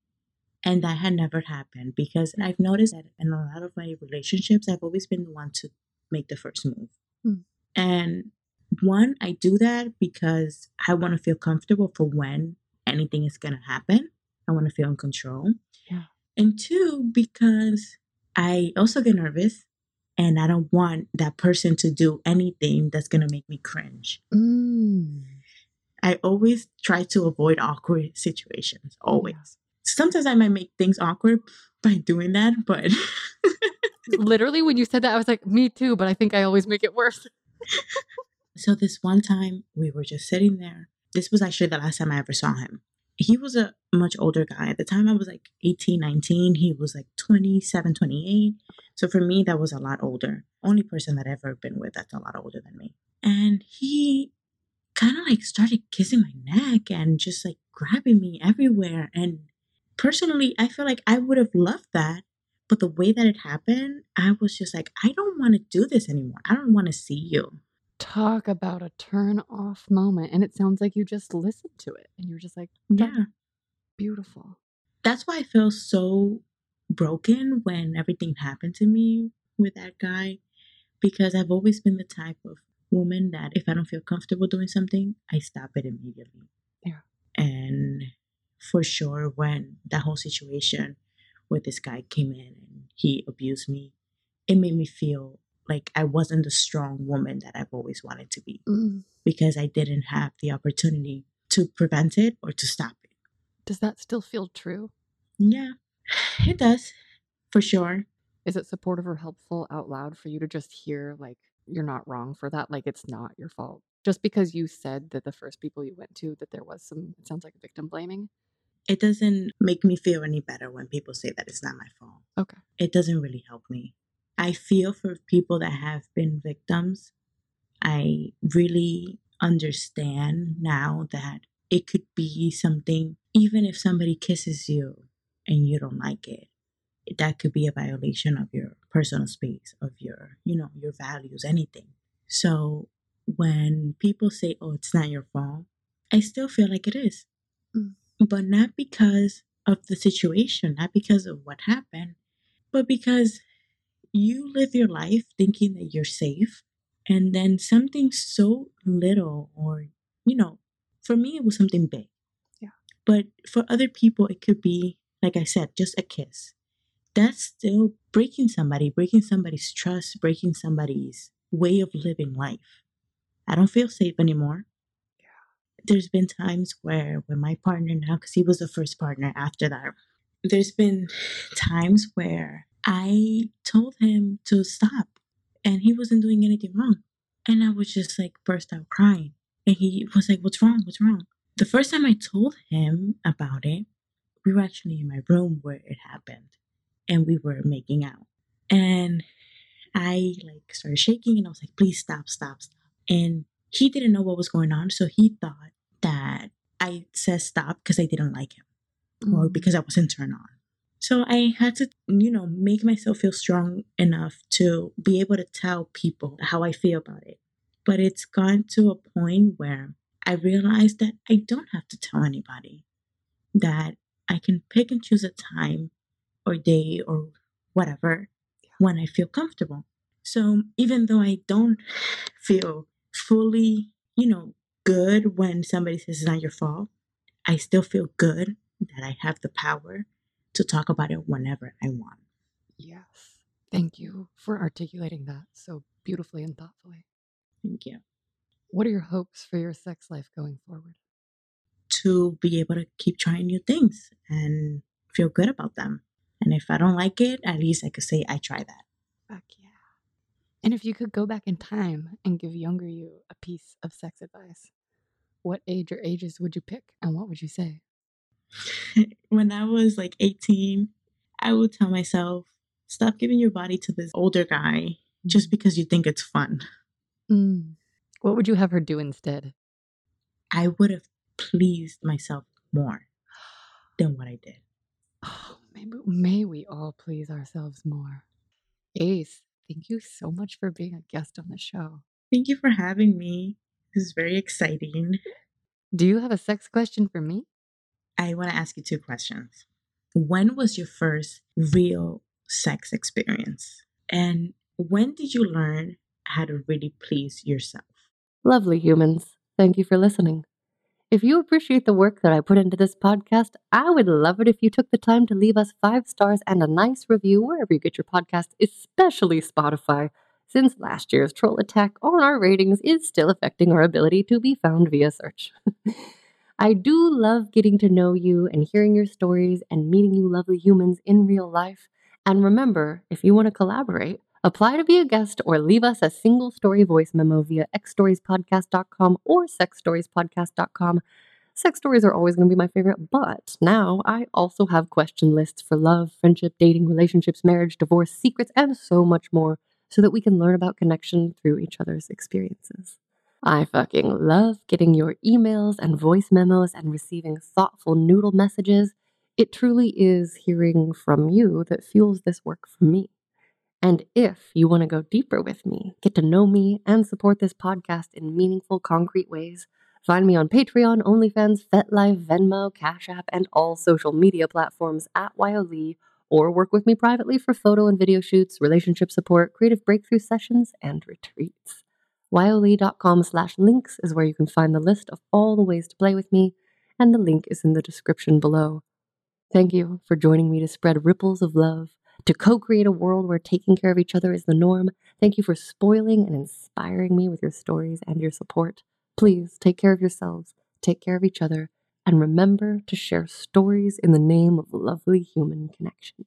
And that had never happened because I've noticed that in a lot of my relationships, I've always been the one to make the first move. Hmm. And one, I do that because I want to feel comfortable for when anything is going to happen. I want to feel in control. Yeah. And two, because I also get nervous and I don't want that person to do anything that's going to make me cringe. Mm. I always try to avoid awkward situations, always. Sometimes I might make things awkward by doing that, but Literally, when you said that, I was like, me too, but I think I always make it worse. So this one time we were just sitting there. This was actually the last time I ever saw him. He was a much older guy. At the time I was like 18, 19. He was like 27, 28. So for me, that was a lot older. Only person that I've ever been with that's a lot older than me. And he kind of like started kissing my neck and just like grabbing me everywhere. And personally, I feel like I would have loved that. But the way that it happened, I was just like, I don't want to do this anymore. I don't want to see you. Talk about a turn off moment. And it sounds like you just listened to it and you're just like, Yeah. beautiful. that's why I feel so broken when everything happened to me with that guy because I've always been the type of woman that if I don't feel comfortable doing something, I stop it immediately. Yeah. And for sure, when that whole situation with this guy came in and he abused me, it made me feel like I wasn't the strong woman that I've always wanted to be Mm. because I didn't have the opportunity to prevent it or to stop it. Does that still feel true? Yeah, it does, for sure. Is it supportive or helpful out loud for you to just hear, like, you're not wrong for that? Like, it's not your fault. Just because you said that the first people you went to, that there was some, it sounds like victim blaming. It doesn't make me feel any better when people say that it's not my fault. Okay. It doesn't really help me. I feel for people that have been victims. I really understand now that it could be something, even if somebody kisses you and you don't like it, that could be a violation of your personal space, of your, you know, your values, anything. So when people say, oh, it's not your fault, I still feel like it is. Mm. but not because of the situation, not because of what happened, but because you live your life thinking that you're safe. And then something so little, or, you know, for me, it was something big. Yeah. But for other people, it could be, like I said, just a kiss. That's still breaking somebody, breaking somebody's trust, breaking somebody's way of living life. I don't feel safe anymore. yeah. There's been times where, when my partner now, because he was the first partner after that, there's been times where I told him to stop and he wasn't doing anything wrong. And I was just like burst out crying. And he was like, What's wrong? What's wrong? The first time I told him about it, we were actually in my room where it happened and we were making out. And I like started shaking and I was like, please stop, stop, stop. And he didn't know what was going on. So he thought that I said stop because I didn't like him or Mm. because I wasn't turned on. So I had to, you know, make myself feel strong enough to be able to tell people how I feel about it. But it's gone to a point where I realized that I don't have to tell anybody, that I can pick and choose a time or day or whatever when I feel comfortable. So even though I don't feel fully, you know, good when somebody says it's not your fault, I still feel good that I have the power to talk about it whenever I want. Yes. Thank you for articulating that so beautifully and thoughtfully. Thank you. What are your hopes for your sex life going forward? To be able to keep trying new things and feel good about them. And if I don't like it, at least I could say I try that. Fuck yeah. And if you could go back in time and give younger you a piece of sex advice, what age or ages would you pick and what would you say? when I was like 18, I would tell myself, stop giving your body to this older guy just because you think it's fun. Mm. What would you have her do instead? I would have pleased myself more than what I did. Oh, maybe may we all please ourselves more. Ace, thank you so much for being a guest on the show. Thank you for having me. This is very exciting. Do you have a sex question for me? I want to ask you two questions. When was your first real sex experience? And when did you learn how to really please yourself? Lovely humans, thank you for listening. If you appreciate the work that I put into this podcast, I would love it if you took the time to leave us five stars and a nice review wherever you get your podcast, especially Spotify, since last year's troll attack on our ratings is still affecting our ability to be found via search. I do love getting to know you and hearing your stories and meeting you lovely humans in real life. And remember, if you want to collaborate, apply to be a guest or leave us a single story voice memo via xstoriespodcast.com or sexstoriespodcast.com. Sex stories are always going to be my favorite, but now I also have question lists for love, friendship, dating, relationships, marriage, divorce, secrets, and so much more so that we can learn about connection through each other's experiences. I fucking love getting your emails and voice memos and receiving thoughtful noodle messages. It truly is hearing from you that fuels this work for me. And if you want to go deeper with me, get to know me, and support this podcast in meaningful, concrete ways, find me on Patreon, OnlyFans, FetLife, Venmo, Cash App, and all social media platforms at wyohlee, or work with me privately for photo and video shoots, relationship support, creative breakthrough sessions, and retreats. wyohlee.com slash links is where you can find the list of all the ways to play with me, and the link is in the description below. Thank you for joining me to spread ripples of love, to co create a world where taking care of each other is the norm. Thank you for spoiling and inspiring me with your stories and your support. Please take care of yourselves, take care of each other, and remember to share stories in the name of lovely human connection.